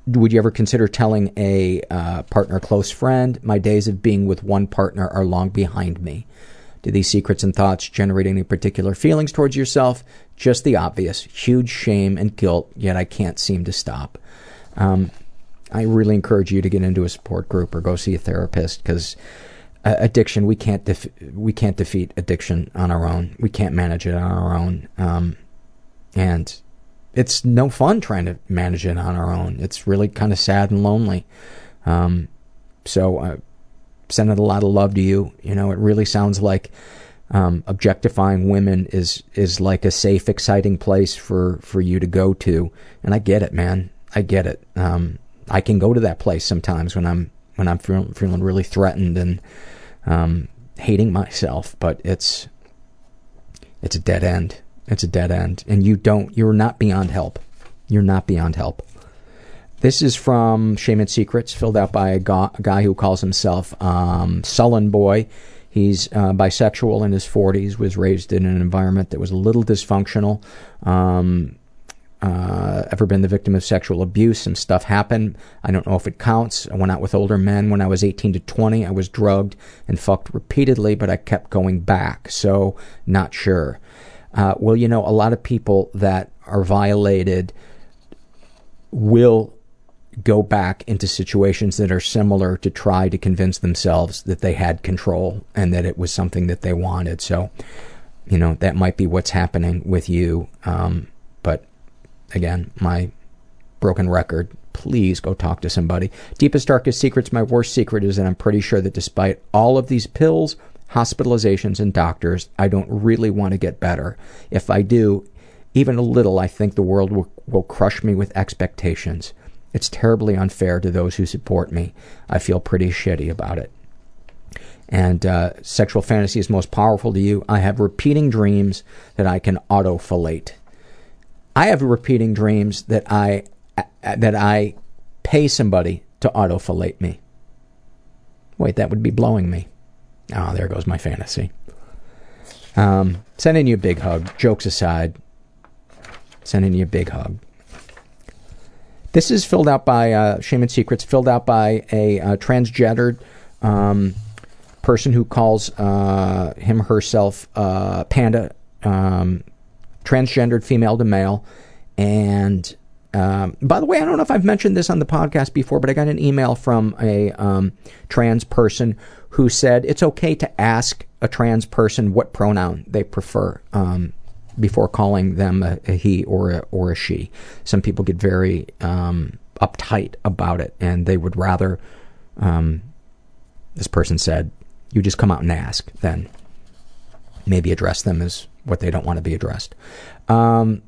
S1: would you ever consider telling a uh, partner, close friend, my days of being with one partner are long behind me? Do these secrets and thoughts generate any particular feelings towards yourself? Just the obvious, huge shame and guilt, yet I can't seem to stop. Um, I really encourage you to get into a support group or go see a therapist because uh, addiction we can't def- we can't defeat addiction on our own. We can't manage it on our own, um, and it's no fun trying to manage it on our own. It's really kind of sad and lonely. Um, so, uh, sending a lot of love to you. You know, it really sounds like um, objectifying women is is like a safe, exciting place for for you to go to. And I get it, man. I get it. Um, I can go to that place sometimes when I'm when I'm feeling, feeling really threatened and um, hating myself. But it's it's a dead end. It's a dead end, and you don't. You're not beyond help. You're not beyond help. This is from Shame and Secrets, filled out by a, go- a guy who calls himself um, Sullen Boy. He's uh, bisexual in his 40s, was raised in an environment that was a little dysfunctional. Um, uh, ever been the victim of sexual abuse? Some stuff happened. I don't know if it counts. I went out with older men when I was 18 to 20. I was drugged and fucked repeatedly, but I kept going back, so not sure. Uh, well, you know, a lot of people that are violated will go back into situations that are similar to try to convince themselves that they had control and that it was something that they wanted. So, you know, that might be what's happening with you. Um, but again, my broken record, please go talk to somebody. Deepest, darkest secrets, my worst secret is that I'm pretty sure that despite all of these pills, hospitalizations, and doctors, I don't really want to get better. If I do, even a little, I think the world will, will crush me with expectations. It's terribly unfair to those who support me. I feel pretty shitty about it. And uh, sexual fantasy is most powerful to you. I have repeating dreams that I can auto-fellate. I have repeating dreams that I uh, that I pay somebody to auto-fellate me. Wait, that would be blowing me. Oh, there goes my fantasy. Um, sending you a big hug. Jokes aside, sending you a big hug. This is filled out by uh, Shame and Secrets, filled out by a uh, transgendered um, person who calls uh, him herself uh, Panda, um, transgendered female to male. And um, by the way, I don't know if I've mentioned this on the podcast before, but I got an email from a um, trans person who said it's okay to ask a trans person what pronoun they prefer. Um, before calling them a, a he or a, or a she. Some people get very um, uptight about it, and they would rather. Um, this person said, "You just come out and ask, then maybe address them as what they don't want to be addressed." Um,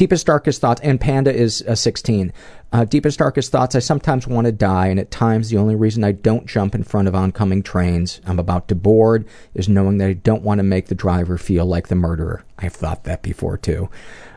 S1: deepest darkest thoughts, and Panda is a 16. Uh, deepest darkest thoughts. I sometimes want to die, and at times the only reason I don't jump in front of oncoming trains I'm about to board is knowing that I don't want to make the driver feel like the murderer. I've thought that before too.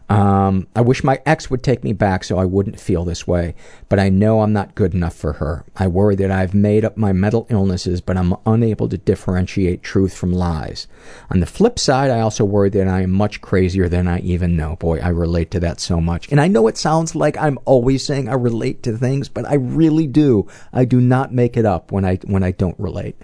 S1: Um, I wish my ex would take me back so I wouldn't feel this way, but I know I'm not good enough for her. I worry that I've made up my mental illnesses, but I'm unable to differentiate truth from lies. On the flip side, I also worry that I am much crazier than I even know. Boy, I relate to that so much. And I know it sounds like I'm always saying I relate to things, but I really do. I do not make it up when I when I don't relate.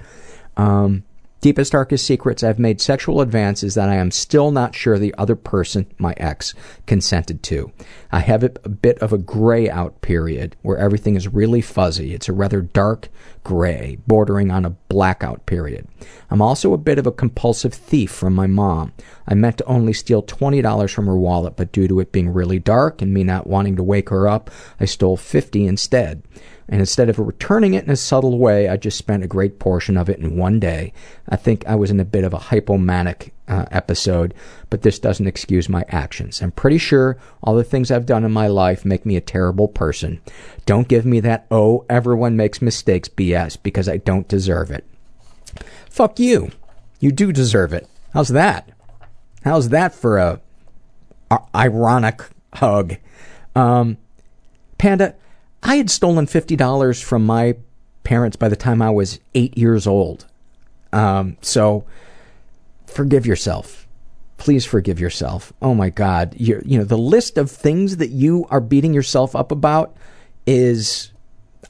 S1: Um, Deepest, darkest secrets, I've made sexual advances that I am still not sure the other person, my ex, consented to. I have a, bit of a gray out period where everything is really fuzzy. It's a rather dark gray, bordering on a blackout period. I'm also a bit of a compulsive thief from my mom. I meant to only steal $20 from her wallet, but due to it being really dark and me not wanting to wake her up, I stole 50 instead. And instead of returning it in a subtle way, I just spent a great portion of it in one day. I think I was in a bit of a hypomanic uh, episode, but this doesn't excuse my actions. I'm pretty sure all the things I've done in my life make me a terrible person. Don't give me that, oh, everyone makes mistakes BS because I don't deserve it. Fuck you. You do deserve it. How's that? How's that for a, a ironic hug? Um, Panda, I had stolen $50 from my parents by the time I was eight years old. Um, so forgive yourself. Please forgive yourself. Oh my God. you you know, the list of things that you are beating yourself up about is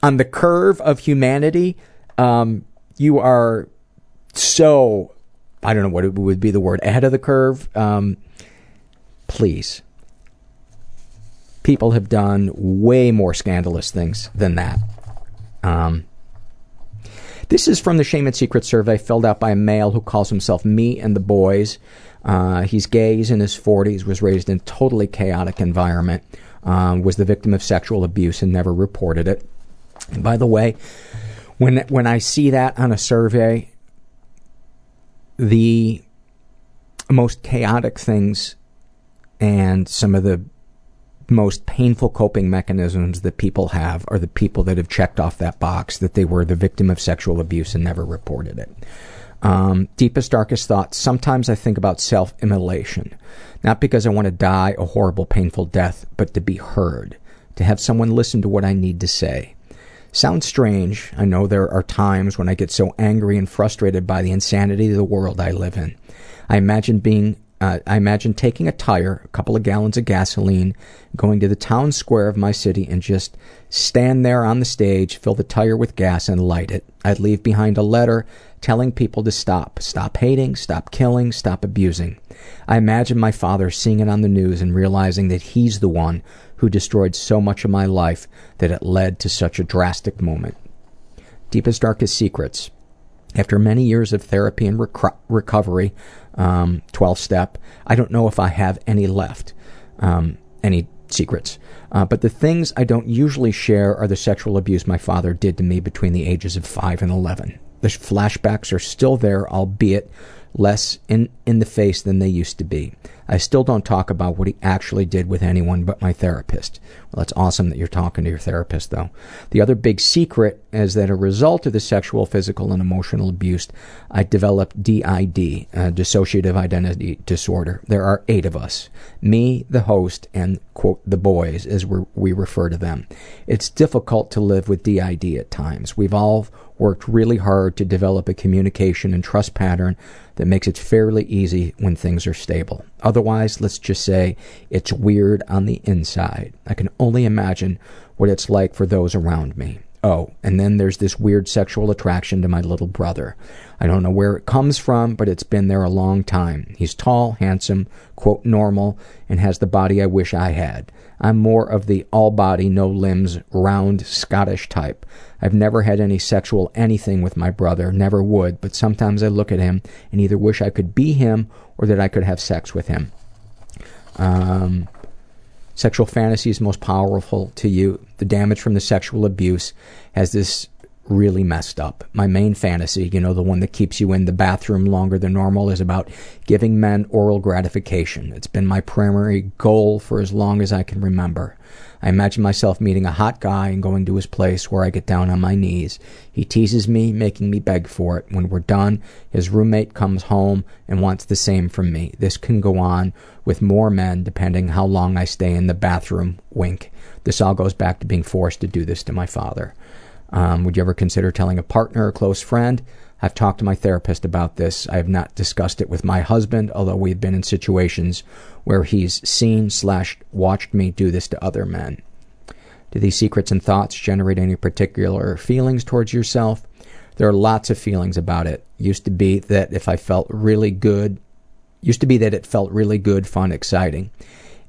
S1: on the curve of humanity. Um, you are so, I don't know what it would be the word, ahead of the curve. Um, please people have done way more scandalous things than that. Um, this is from the Shame and Secret survey filled out by a male who calls himself Me and the Boys. Uh, he's gay, he's in his 40s, was raised in a totally chaotic environment, um, was the victim of sexual abuse and never reported it. And by the way, when when I see that on a survey, the most chaotic things and some of the most painful coping mechanisms that people have are the people that have checked off that box that they were the victim of sexual abuse and never reported it. Um, deepest, darkest thoughts. Sometimes I think about self immolation. Not because I want to die a horrible, painful death, but to be heard. To have someone listen to what I need to say. Sounds strange. I know there are times when I get so angry and frustrated by the insanity of the world I live in. I imagine being Uh, I imagine taking a tire, a couple of gallons of gasoline, going to the town square of my city and just stand there on the stage, fill the tire with gas, and light it. I'd leave behind a letter telling people to stop. Stop hating, stop killing, stop abusing. I imagine my father seeing it on the news and realizing that he's the one who destroyed so much of my life that it led to such a drastic moment. Deepest, darkest secrets. After many years of therapy and rec- recovery, um, 12 step. I don't know if I have any left, um, any secrets. Uh, but the things I don't usually share are the sexual abuse my father did to me between the ages of 5 and 11. The flashbacks are still there, albeit less in, in the face than they used to be. I still don't talk about what he actually did with anyone but my therapist. Well, that's awesome that you're talking to your therapist, though. The other big secret is that a result of the sexual, physical, and emotional abuse, I developed DID, uh, dissociative identity disorder. There are eight of us me, the host, and, quote, the boys, as we refer to them. It's difficult to live with DID at times. We've all worked really hard to develop a communication and trust pattern that makes it fairly easy when things are stable. Otherwise, let's just say it's weird on the inside. I can only imagine what it's like for those around me. Oh, and then there's this weird sexual attraction to my little brother. I don't know where it comes from, but it's been there a long time. He's tall, handsome, quote, normal, and has the body I wish I had. I'm more of the all body, no limbs, round Scottish type. I've never had any sexual anything with my brother, never would, but sometimes I look at him and either wish I could be him or that I could have sex with him. Um, sexual fantasies most powerful to you. The damage from the sexual abuse has this really messed up. My main fantasy, you know, the one that keeps you in the bathroom longer than normal, is about giving men oral gratification. It's been my primary goal for as long as I can remember. I imagine myself meeting a hot guy and going to his place where I get down on my knees. He teases me, making me beg for it. When we're done, his roommate comes home and wants the same from me. This can go on with more men depending how long I stay in the bathroom. Wink. This all goes back to being forced to do this to my father. Um, would you ever consider telling a partner or close friend? I've talked to my therapist about this. I have not discussed it with my husband, although we've been in situations where he's seen slash watched me do this to other men. Do these secrets and thoughts generate any particular feelings towards yourself? There are lots of feelings about it. Used to be that if I felt really good, used to be that it felt really good, fun, exciting.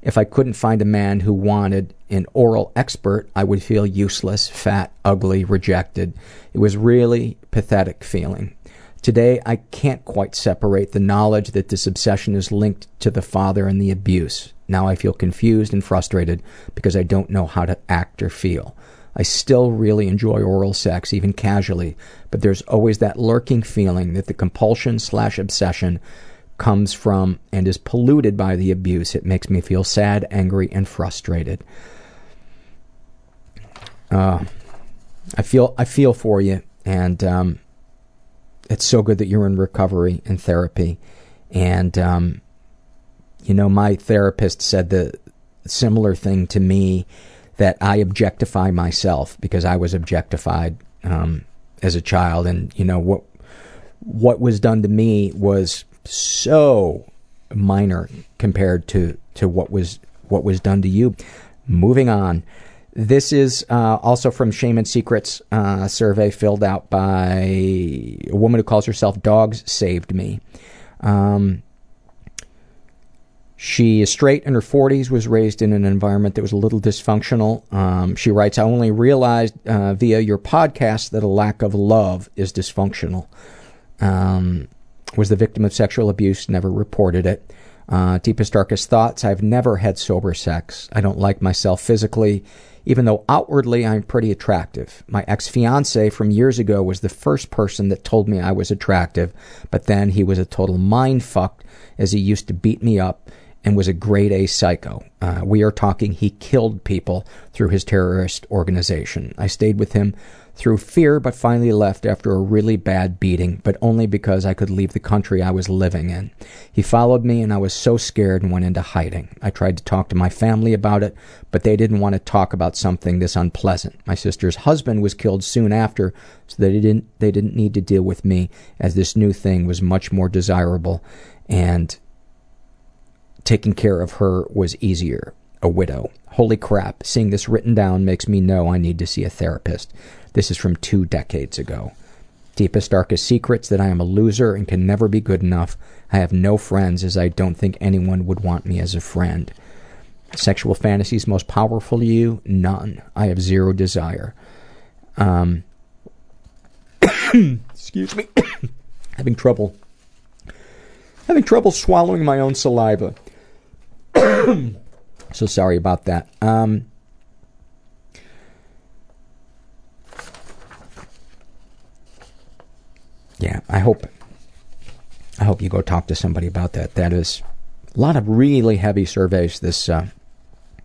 S1: If I couldn't find a man who wanted an oral expert, I would feel useless, fat, ugly, rejected. It was really pathetic feeling. Today, I can't quite separate the knowledge that this obsession is linked to the father and the abuse. Now I feel confused and frustrated because I don't know how to act or feel. I still really enjoy oral sex, even casually, but there's always that lurking feeling that the compulsion slash obsession comes from and is polluted by the abuse. It makes me feel sad, angry, and frustrated. Uh, I feel I feel for you, and um, it's so good that you're in recovery and therapy. And um, you know, my therapist said the similar thing to me that I objectify myself because I was objectified um, as a child, and you know what what was done to me was so minor compared to to what was what was done to you. Moving on. This is uh, also from Shame and Secrets uh, survey filled out by a woman who calls herself Dogs Saved Me. Um, she is straight in her 40s, was raised in an environment that was a little dysfunctional. Um, she writes, I only realized uh, via your podcast that a lack of love is dysfunctional. Um, was the victim of sexual abuse, never reported it. Uh, deepest, darkest thoughts. I've never had sober sex. I don't like myself physically, even though outwardly I'm pretty attractive. My ex fiance from years ago was the first person that told me I was attractive, but then he was a total mind fuck as he used to beat me up and was a grade A psycho. Uh, we are talking he killed people through his terrorist organization. I stayed with him through fear, but finally left after a really bad beating, but only because I could leave the country I was living in. He followed me, and I was so scared and went into hiding. I tried to talk to my family about it, but they didn't want to talk about something this unpleasant. My sister's husband was killed soon after, so they didn't they didn't need to deal with me, as this new thing was much more desirable, and taking care of her was easier. A widow. Holy crap, seeing this written down makes me know I need to see a therapist. This is from two decades ago. Deepest, darkest secrets that I am a loser and can never be good enough. I have no friends as I don't think anyone would want me as a friend. Sexual fantasies most powerful to you? None. I have zero desire. Um, excuse me. having trouble. Having trouble swallowing my own saliva. so sorry about that. Um, yeah, I hope I hope you go talk to somebody about that. That is a lot of really heavy surveys this uh,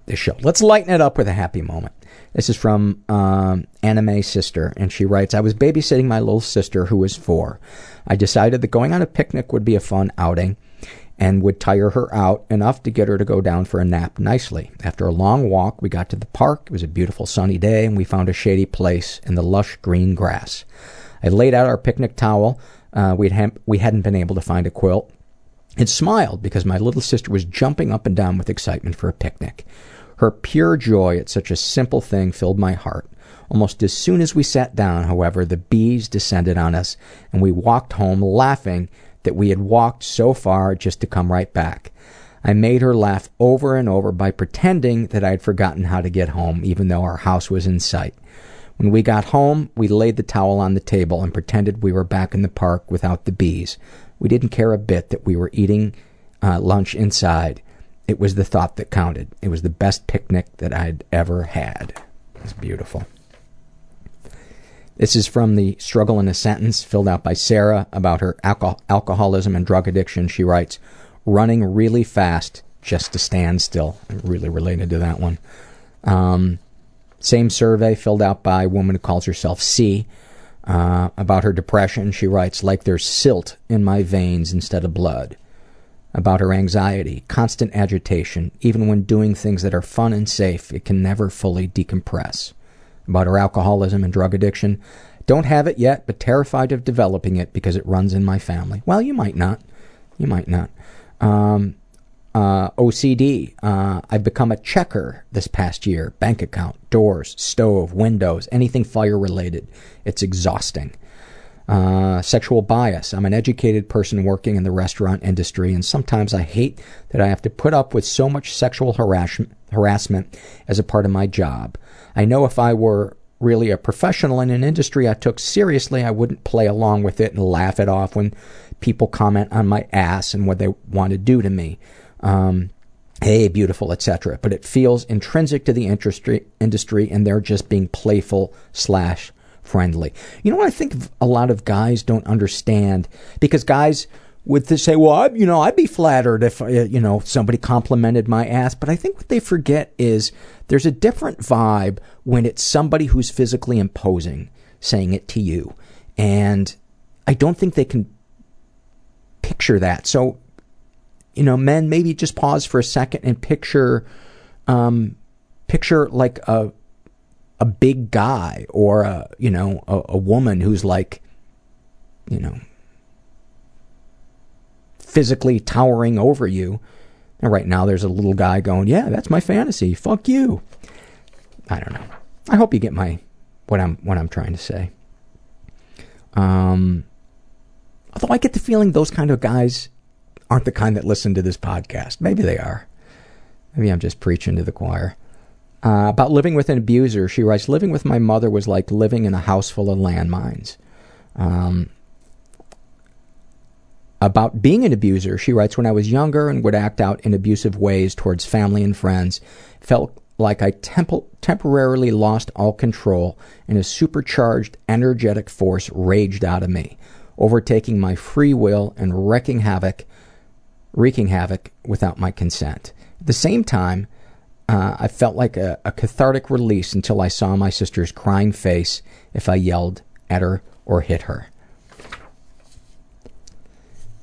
S1: this show. Let's lighten it up with a happy moment. This is from um, Anime Sister, and she writes, I was babysitting my little sister who was four. I decided that going on a picnic would be a fun outing and would tire her out enough to get her to go down for a nap nicely. After a long walk, we got to the park. It was a beautiful sunny day, and we found a shady place in the lush green grass. I laid out our picnic towel. Uh, we'd we hadn't been able to find a quilt. And smiled because my little sister was jumping up and down with excitement for a picnic. Her pure joy at such a simple thing filled my heart. Almost as soon as we sat down, however, the bees descended on us, and we walked home laughing that we had walked so far just to come right back. I made her laugh over and over by pretending that I had forgotten how to get home, even though our house was in sight. When we got home, we laid the towel on the table and pretended we were back in the park without the bees. We didn't care a bit that we were eating uh, lunch inside. It was the thought that counted. It was the best picnic that I'd ever had. It was beautiful. This is from the Struggle in a Sentence, filled out by Sarah, about her alcohol- alcoholism and drug addiction. She writes, running really fast just to stand still. I'm really related to that one. Um, same survey filled out by a woman who calls herself C. Uh, about her depression, she writes, like there's silt in my veins instead of blood. About her anxiety, constant agitation, even when doing things that are fun and safe, it can never fully decompress. About her alcoholism and drug addiction, don't have it yet, but terrified of developing it because it runs in my family. Well, you might not. You might not. Um, uh, OCD. Uh, I've become a checker this past year. Bank account, doors, stove, windows, anything fire related. It's exhausting. Uh, sexual bias. I'm an educated person working in the restaurant industry, and sometimes I hate that I have to put up with so much sexual harassment, harassment as a part of my job. I know if I were really a professional in an industry I took seriously, I wouldn't play along with it and laugh it off when people comment on my ass and what they want to do to me um, hey, beautiful, etc. But it feels intrinsic to the industry, industry, and they're just being playful slash friendly. You know what I think a lot of guys don't understand because guys would say, "Well, I, you know, I'd be flattered if uh, you know somebody complimented my ass." But I think what they forget is there's a different vibe when it's somebody who's physically imposing saying it to you, and I don't think they can picture that. So you know, men maybe just pause for a second and picture, um, picture like a a big guy or a you know a, a woman who's like, you know, physically towering over you. And right now, there's a little guy going, "Yeah, that's my fantasy. Fuck you." I don't know. I hope you get my what I'm what I'm trying to say. Um, although I get the feeling those kind of guys aren't the kind that listen to this podcast. Maybe they are. Maybe I'm just preaching to the choir. Uh, about living with an abuser, she writes, Living with my mother was like living in a house full of landmines. Um, about being an abuser, she writes, When I was younger and would act out in abusive ways towards family and friends, felt like I temp- temporarily lost all control and a supercharged, energetic force raged out of me, overtaking my free will and wreaking havoc wreaking havoc without my consent. At the same time, uh, I felt like a, a cathartic release until I saw my sister's crying face if I yelled at her or hit her.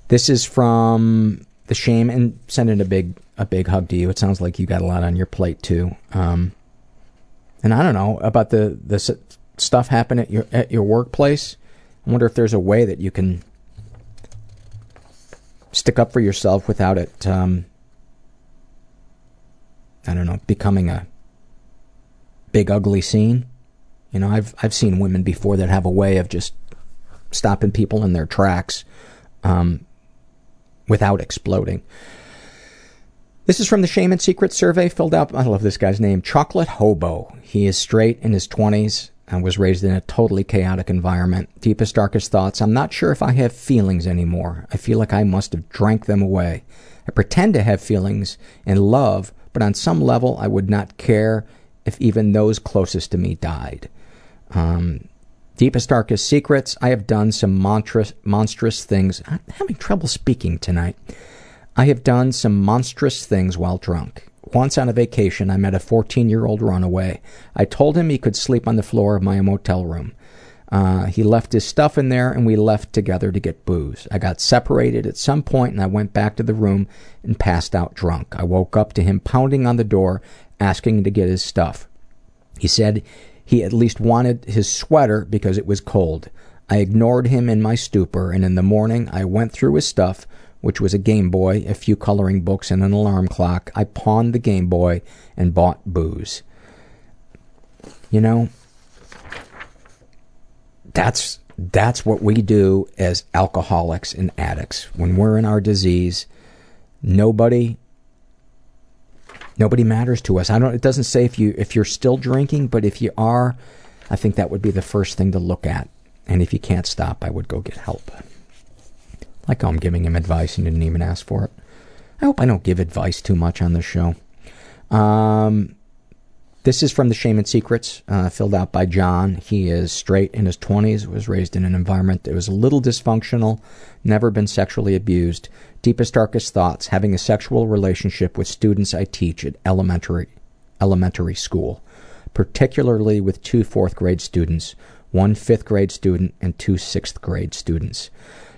S1: This is from the shame and sending a big a big hug to you. It sounds like you got a lot on your plate too. Um, and I don't know about the the stuff happening at your at your workplace. I wonder if there's a way that you can stick up for yourself without it, um, I don't know, becoming a big ugly scene. You know, I've I've seen women before that have a way of just stopping people in their tracks um, without exploding. This is from the Shame and Secret survey filled out. I love this guy's name, Chocolate Hobo. He is straight in his twenties and was raised in a totally chaotic environment. Deepest, darkest thoughts. I'm not sure if I have feelings anymore. I feel like I must have drank them away. I pretend to have feelings and love, but on some level I would not care if even those closest to me died. Um, deepest, darkest secrets. I have done some monstrous, monstrous things. I'm having trouble speaking tonight. I have done some monstrous things while drunk. Once on a vacation, I met a 14 year old runaway. I told him he could sleep on the floor of my motel room. Uh, he left his stuff in there and we left together to get booze. I got separated at some point and I went back to the room and passed out drunk. I woke up to him pounding on the door asking to get his stuff. He said he at least wanted his sweater because it was cold. I ignored him in my stupor and in the morning I went through his stuff, which was a Game Boy, a few coloring books, and an alarm clock. I pawned the Game Boy and bought booze. You know, that's that's what we do as alcoholics and addicts. When we're in our disease, nobody nobody matters to us. I don't it doesn't say if you if you're still drinking, but if you are, I think that would be the first thing to look at. And if you can't stop, I would go get help. Like I'm giving him advice and didn't even ask for it. I hope I don't give advice too much on this show. Um, this is from the Shame and Secrets, uh, filled out by John. He is straight in his 20s, was raised in an environment that was a little dysfunctional, never been sexually abused. Deepest, darkest thoughts having a sexual relationship with students I teach at elementary, elementary school, particularly with two fourth grade students, one fifth grade student, and two sixth grade students.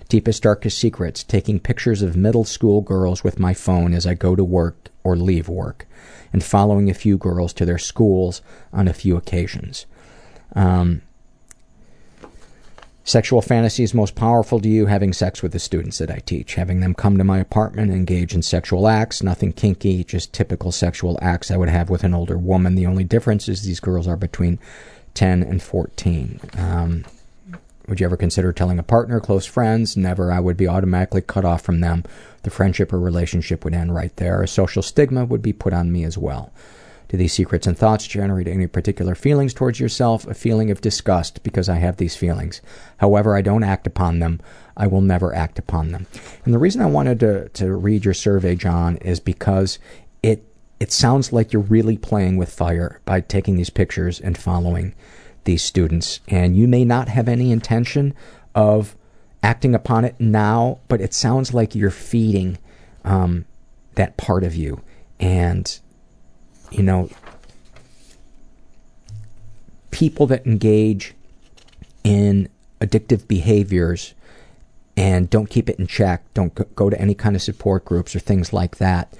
S1: Deepest, darkest secrets taking pictures of middle school girls with my phone as I go to work or leave work and following a few girls to their schools on a few occasions. Um, sexual fantasies most powerful to you having sex with the students that I teach, having them come to my apartment engage in sexual acts, nothing kinky, just typical sexual acts I would have with an older woman. The only difference is these girls are between 10 and 14. Um, would you ever consider telling a partner, close friends? Never. I would be automatically cut off from them. The friendship or relationship would end right there. A social stigma would be put on me as well. Do these secrets and thoughts generate any particular feelings towards yourself? A feeling of disgust because I have these feelings. However, I don't act upon them. I will never act upon them. And the reason I wanted to, to read your survey, John, is because it it sounds like you're really playing with fire by taking these pictures and following these students. And you may not have any intention of acting upon it now, but it sounds like you're feeding um, that part of you. And, you know, people that engage in addictive behaviors and don't keep it in check, don't go to any kind of support groups or things like that,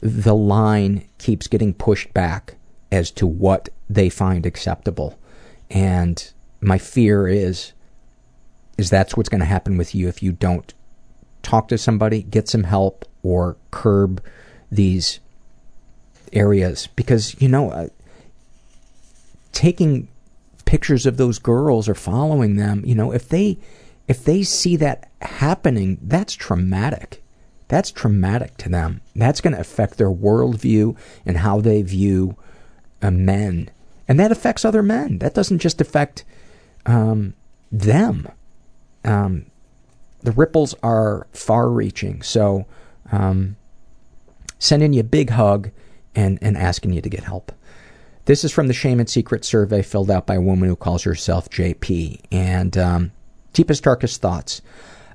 S1: the line keeps getting pushed back as to what they find acceptable. And my fear is is that's what's going to happen with you if you don't talk to somebody, get some help or curb these areas because you know uh, taking pictures of those girls or following them, you know, if they if they see that happening, that's traumatic. That's traumatic to them. That's going to affect their worldview and how they view uh, men and that affects other men. That doesn't just affect um, them. Um, the ripples are far-reaching. So, um, sending you a big hug and and asking you to get help. This is from the Shame and Secret survey filled out by a woman who calls herself JP. And um, deepest, darkest thoughts.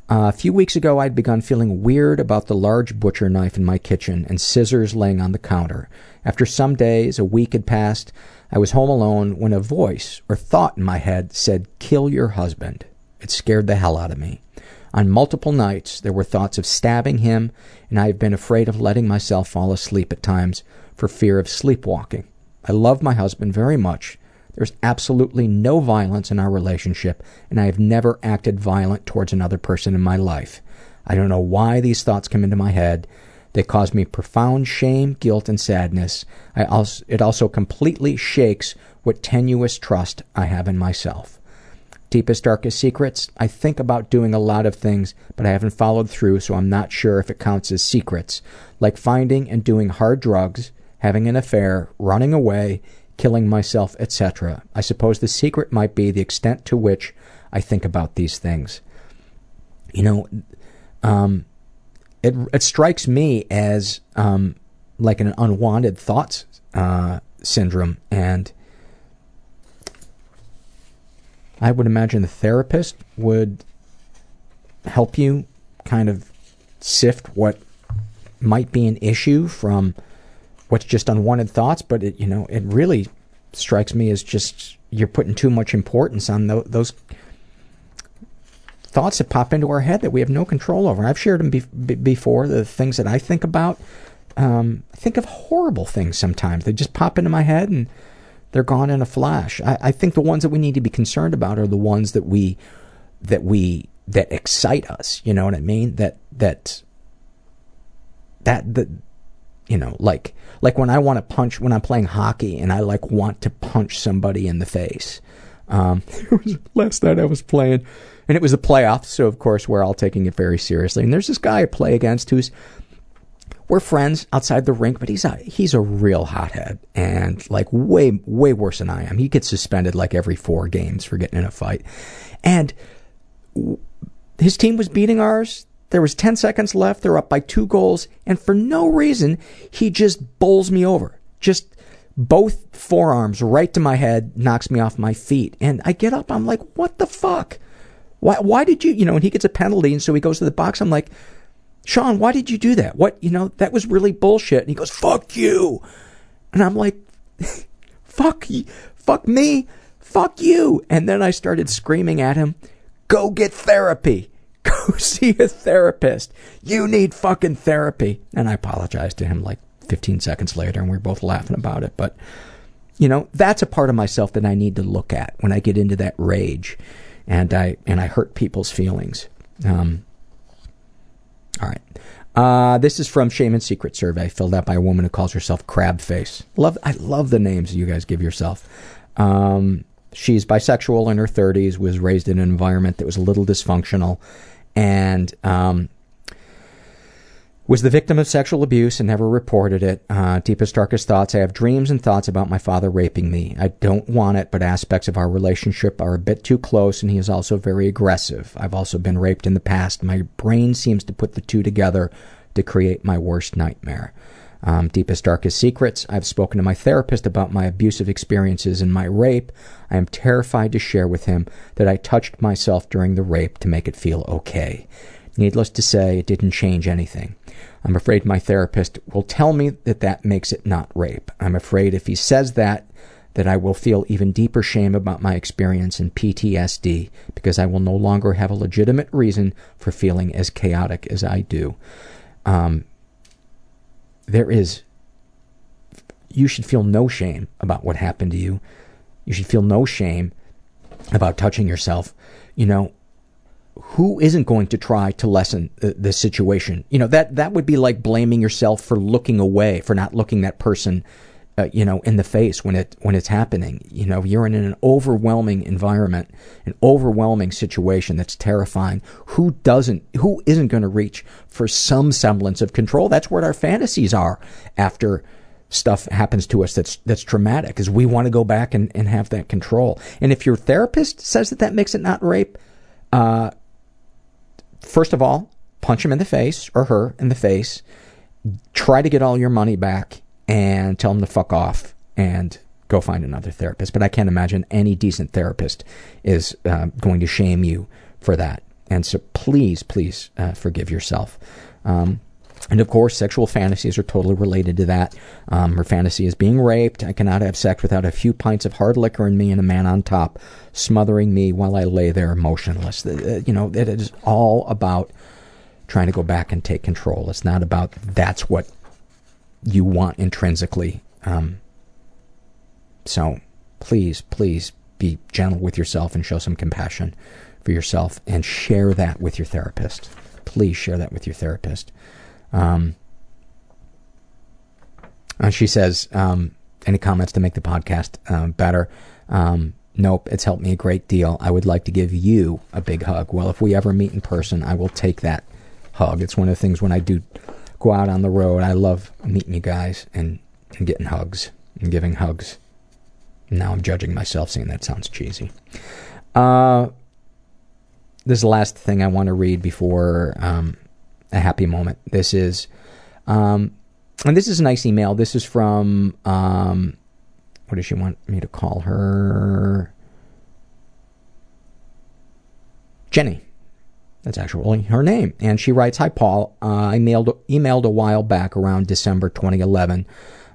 S1: Uh, a few weeks ago, I'd begun feeling weird about the large butcher knife in my kitchen and scissors laying on the counter. After some days, a week had passed, I was home alone when a voice or thought in my head said, Kill your husband. It scared the hell out of me. On multiple nights, there were thoughts of stabbing him, and I have been afraid of letting myself fall asleep at times for fear of sleepwalking. I love my husband very much. There's absolutely no violence in our relationship, and I have never acted violent towards another person in my life. I don't know why these thoughts come into my head, they cause me profound shame, guilt, and sadness. Also, it also completely shakes what tenuous trust I have in myself. Deepest, darkest secrets? I think about doing a lot of things, but I haven't followed through, so I'm not sure if it counts as secrets. Like finding and doing hard drugs, having an affair, running away, killing myself, etc. I suppose the secret might be the extent to which I think about these things. You know, um, it it strikes me as um, like an unwanted thoughts uh, syndrome, and I would imagine the therapist would help you kind of sift what might be an issue from what's just unwanted thoughts, but it you know it really strikes me as just you're putting too much importance on those, those thoughts that pop into our head that we have no control over. I've shared them be- be- before, the things that I think about. Um, I think of horrible things sometimes. They just pop into my head and they're gone in a flash. I, I think the ones that we need to be concerned about are the ones that we that we that excite us. You know what I mean? That that that that you know like like when I want to punch when I'm playing hockey and I like want to punch somebody in the face. Um, last night I was playing and it was the playoffs, so of course we're all taking it very seriously. And there's this guy I play against who's we're friends outside the rink, but he's a he's a real hothead and like way way worse than I am. He gets suspended like every four games for getting in a fight, and his team was beating ours. There was 10 seconds left. They're up by two goals, and for no reason, he just bowls me over. Just both forearms right to my head, knocks me off my feet. And I get up, I'm like, what the fuck? Why, why did you, you know, and he gets a penalty, and so he goes to the box. I'm like, Sean, why did you do that? What, you know, that was really bullshit. And he goes, fuck you. And I'm like, fuck you, fuck me, fuck you. And then I started screaming at him, go get therapy. Go see a therapist. You need fucking therapy. And I apologized to him like 15 seconds later, and we were both laughing about it. But, you know, that's a part of myself that I need to look at when I get into that rage and I, and I hurt people's feelings. Um, all right. Uh, this is from Shame and Secret survey filled out by a woman who calls herself Crab Face. Love, I love the names you guys give yourself. Um, she's bisexual in her 30s, was raised in an environment that was a little dysfunctional, and um, was the victim of sexual abuse and never reported it. Uh, deepest, darkest thoughts. I have dreams and thoughts about my father raping me. I don't want it, but aspects of our relationship are a bit too close, and he is also very aggressive. I've also been raped in the past. My brain seems to put the two together to create my worst nightmare. Um, deepest, darkest secrets. I've spoken to my therapist about my abusive experiences and my rape. I am terrified to share with him that I touched myself during the rape to make it feel okay. Needless to say, it didn't change anything. I'm afraid my therapist will tell me that that makes it not rape. I'm afraid if he says that, that I will feel even deeper shame about my experience in PTSD because I will no longer have a legitimate reason for feeling as chaotic as I do. Um, there is, you should feel no shame about what happened to you. You should feel no shame about touching yourself. You know, who isn't going to try to lessen the, the, situation? You know, that, that would be like blaming yourself for looking away, for not looking that person, uh, you know, in the face when it, when it's happening. You know, you're in an overwhelming environment, an overwhelming situation that's terrifying. Who doesn't, who isn't going to reach for some semblance of control? That's what our fantasies are after stuff happens to us that's that's traumatic is we want to go back and, and have that control and if your therapist says that that makes it not rape uh, first of all, punch him in the face or her in the face. Try to get all your money back and tell him to fuck off and go find another therapist. But I can't imagine any decent therapist is uh, going to shame you for that. And so please, please uh, forgive yourself. Um, and of course, sexual fantasies are totally related to that. Um, her fantasy is being raped. I cannot have sex without a few pints of hard liquor in me and a man on top smothering me while I lay there motionless. Uh, you know, it is all about trying to go back and take control. It's not about that's what you want intrinsically. Um, so please, please be gentle with yourself and show some compassion for yourself and share that with your therapist. Please share that with your therapist. Um, and she says, um, any comments to make the podcast uh, better? Um, nope, it's helped me a great deal. I would like to give you a big hug. Well, if we ever meet in person, I will take that hug. It's one of the things when I do go out on the road, I love meeting you guys and, and getting hugs and giving hugs. Now I'm judging myself saying that sounds cheesy. Uh, this is the last thing I want to read before um, a happy moment. This is, um, and this is a nice email. This is from, um, what does she want me to call her? Jenny. That's actually her name. And she writes, Hi, Paul. Uh, I mailed, emailed a while back around December 2011.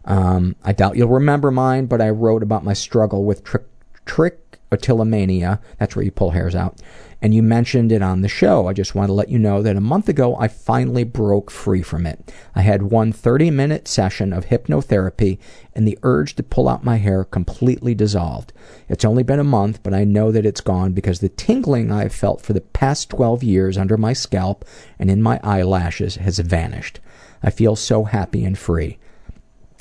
S1: Um, I doubt you'll remember mine, but I wrote about my struggle with trick, trichotillomania. That's where you pull hairs out and you mentioned it on the show. I just want to let you know that a month ago I finally broke free from it. I had one 30 minute session of hypnotherapy and the urge to pull out my hair completely dissolved. It's only been a month, but I know that it's gone because the tingling I've felt for the past 12 years under my scalp and in my eyelashes has vanished. I feel so happy and free.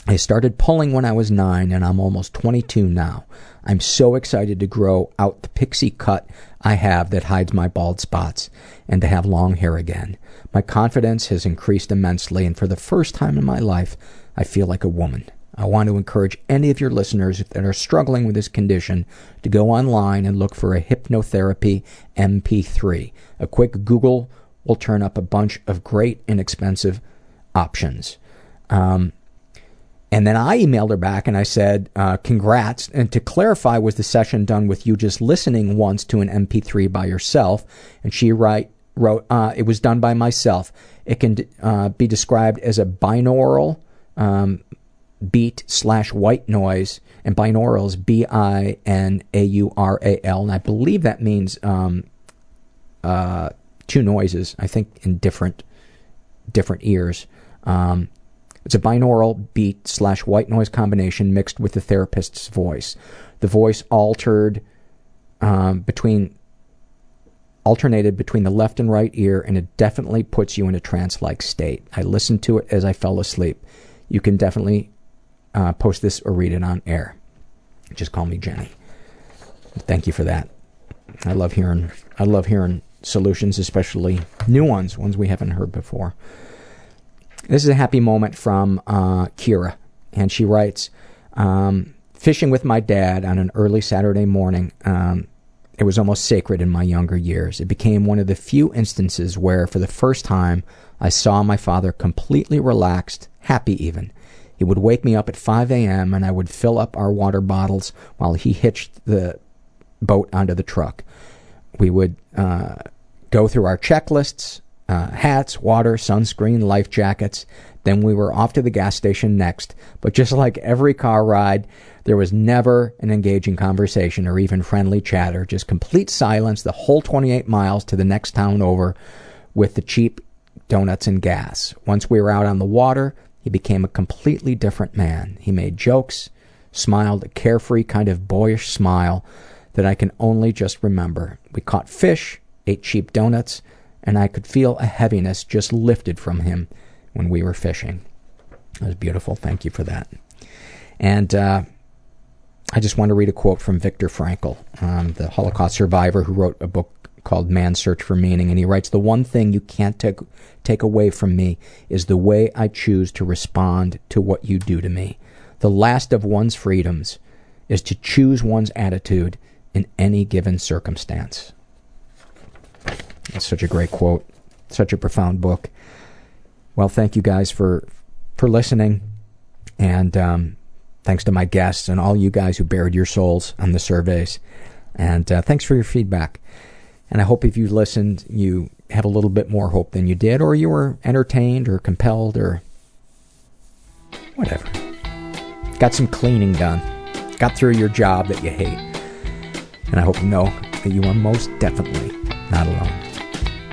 S1: I started pulling when I was nine and I'm almost 22 now. I'm so excited to grow out the pixie cut I have that hides my bald spots and to have long hair again. My confidence has increased immensely, and for the first time in my life, I feel like a woman. I want to encourage any of your listeners that are struggling with this condition to go online and look for a hypnotherapy MP3. A quick Google will turn up a bunch of great inexpensive options. Um, And then I emailed her back and I said, uh, congrats. And to clarify, was the session done with you just listening once to an MP3 by yourself? And she write, wrote, uh, it was done by myself. It can uh, be described as a binaural um, beat slash white noise. And binaural is B I N A U R A L. And I believe that means um, uh, two noises, I think, in different different ears. Um, it's a binaural beat slash white noise combination mixed with the therapist's voice. The voice altered um, between alternated between the left and right ear, and it definitely puts you in a trance-like state. I listened to it as I fell asleep. You can definitely uh, post this or read it on air. Just call me Jenny. Thank you for that. I love hearing. I love hearing solutions, especially new ones, ones we haven't heard before. This is a happy moment from uh, Kira, and she writes, um, "Fishing with my dad on an early Saturday morning. Um, it was almost sacred in my younger years. It became one of the few instances where, for the first time, I saw my father completely relaxed, happy even. He would wake me up at 5 a.m. and I would fill up our water bottles while he hitched the boat onto the truck. We would uh, go through our checklists, Uh, hats, water, sunscreen, life jackets. Then we were off to the gas station next. But just like every car ride, there was never an engaging conversation or even friendly chatter. Just complete silence the whole 28 miles to the next town over with the cheap donuts and gas. Once we were out on the water, he became a completely different man. He made jokes, smiled a carefree kind of boyish smile that I can only just remember. We caught fish, ate cheap donuts, and I could feel a heaviness just lifted from him when we were fishing. It was beautiful. Thank you for that. And uh, I just want to read a quote from Viktor Frankl, um, the Holocaust survivor who wrote a book called Man's Search for Meaning. And he writes The one thing you can't take, take away from me is the way I choose to respond to what you do to me. The last of one's freedoms is to choose one's attitude in any given circumstance. That's such a great quote. Such a profound book. Well, thank you guys for for listening, and um, thanks to my guests and all you guys who buried your souls on the surveys, and uh, thanks for your feedback. And I hope if you listened, you have a little bit more hope than you did, or you were entertained or compelled or whatever. Got some cleaning done. Got through your job that you hate. And I hope you know that you are most definitely not alone.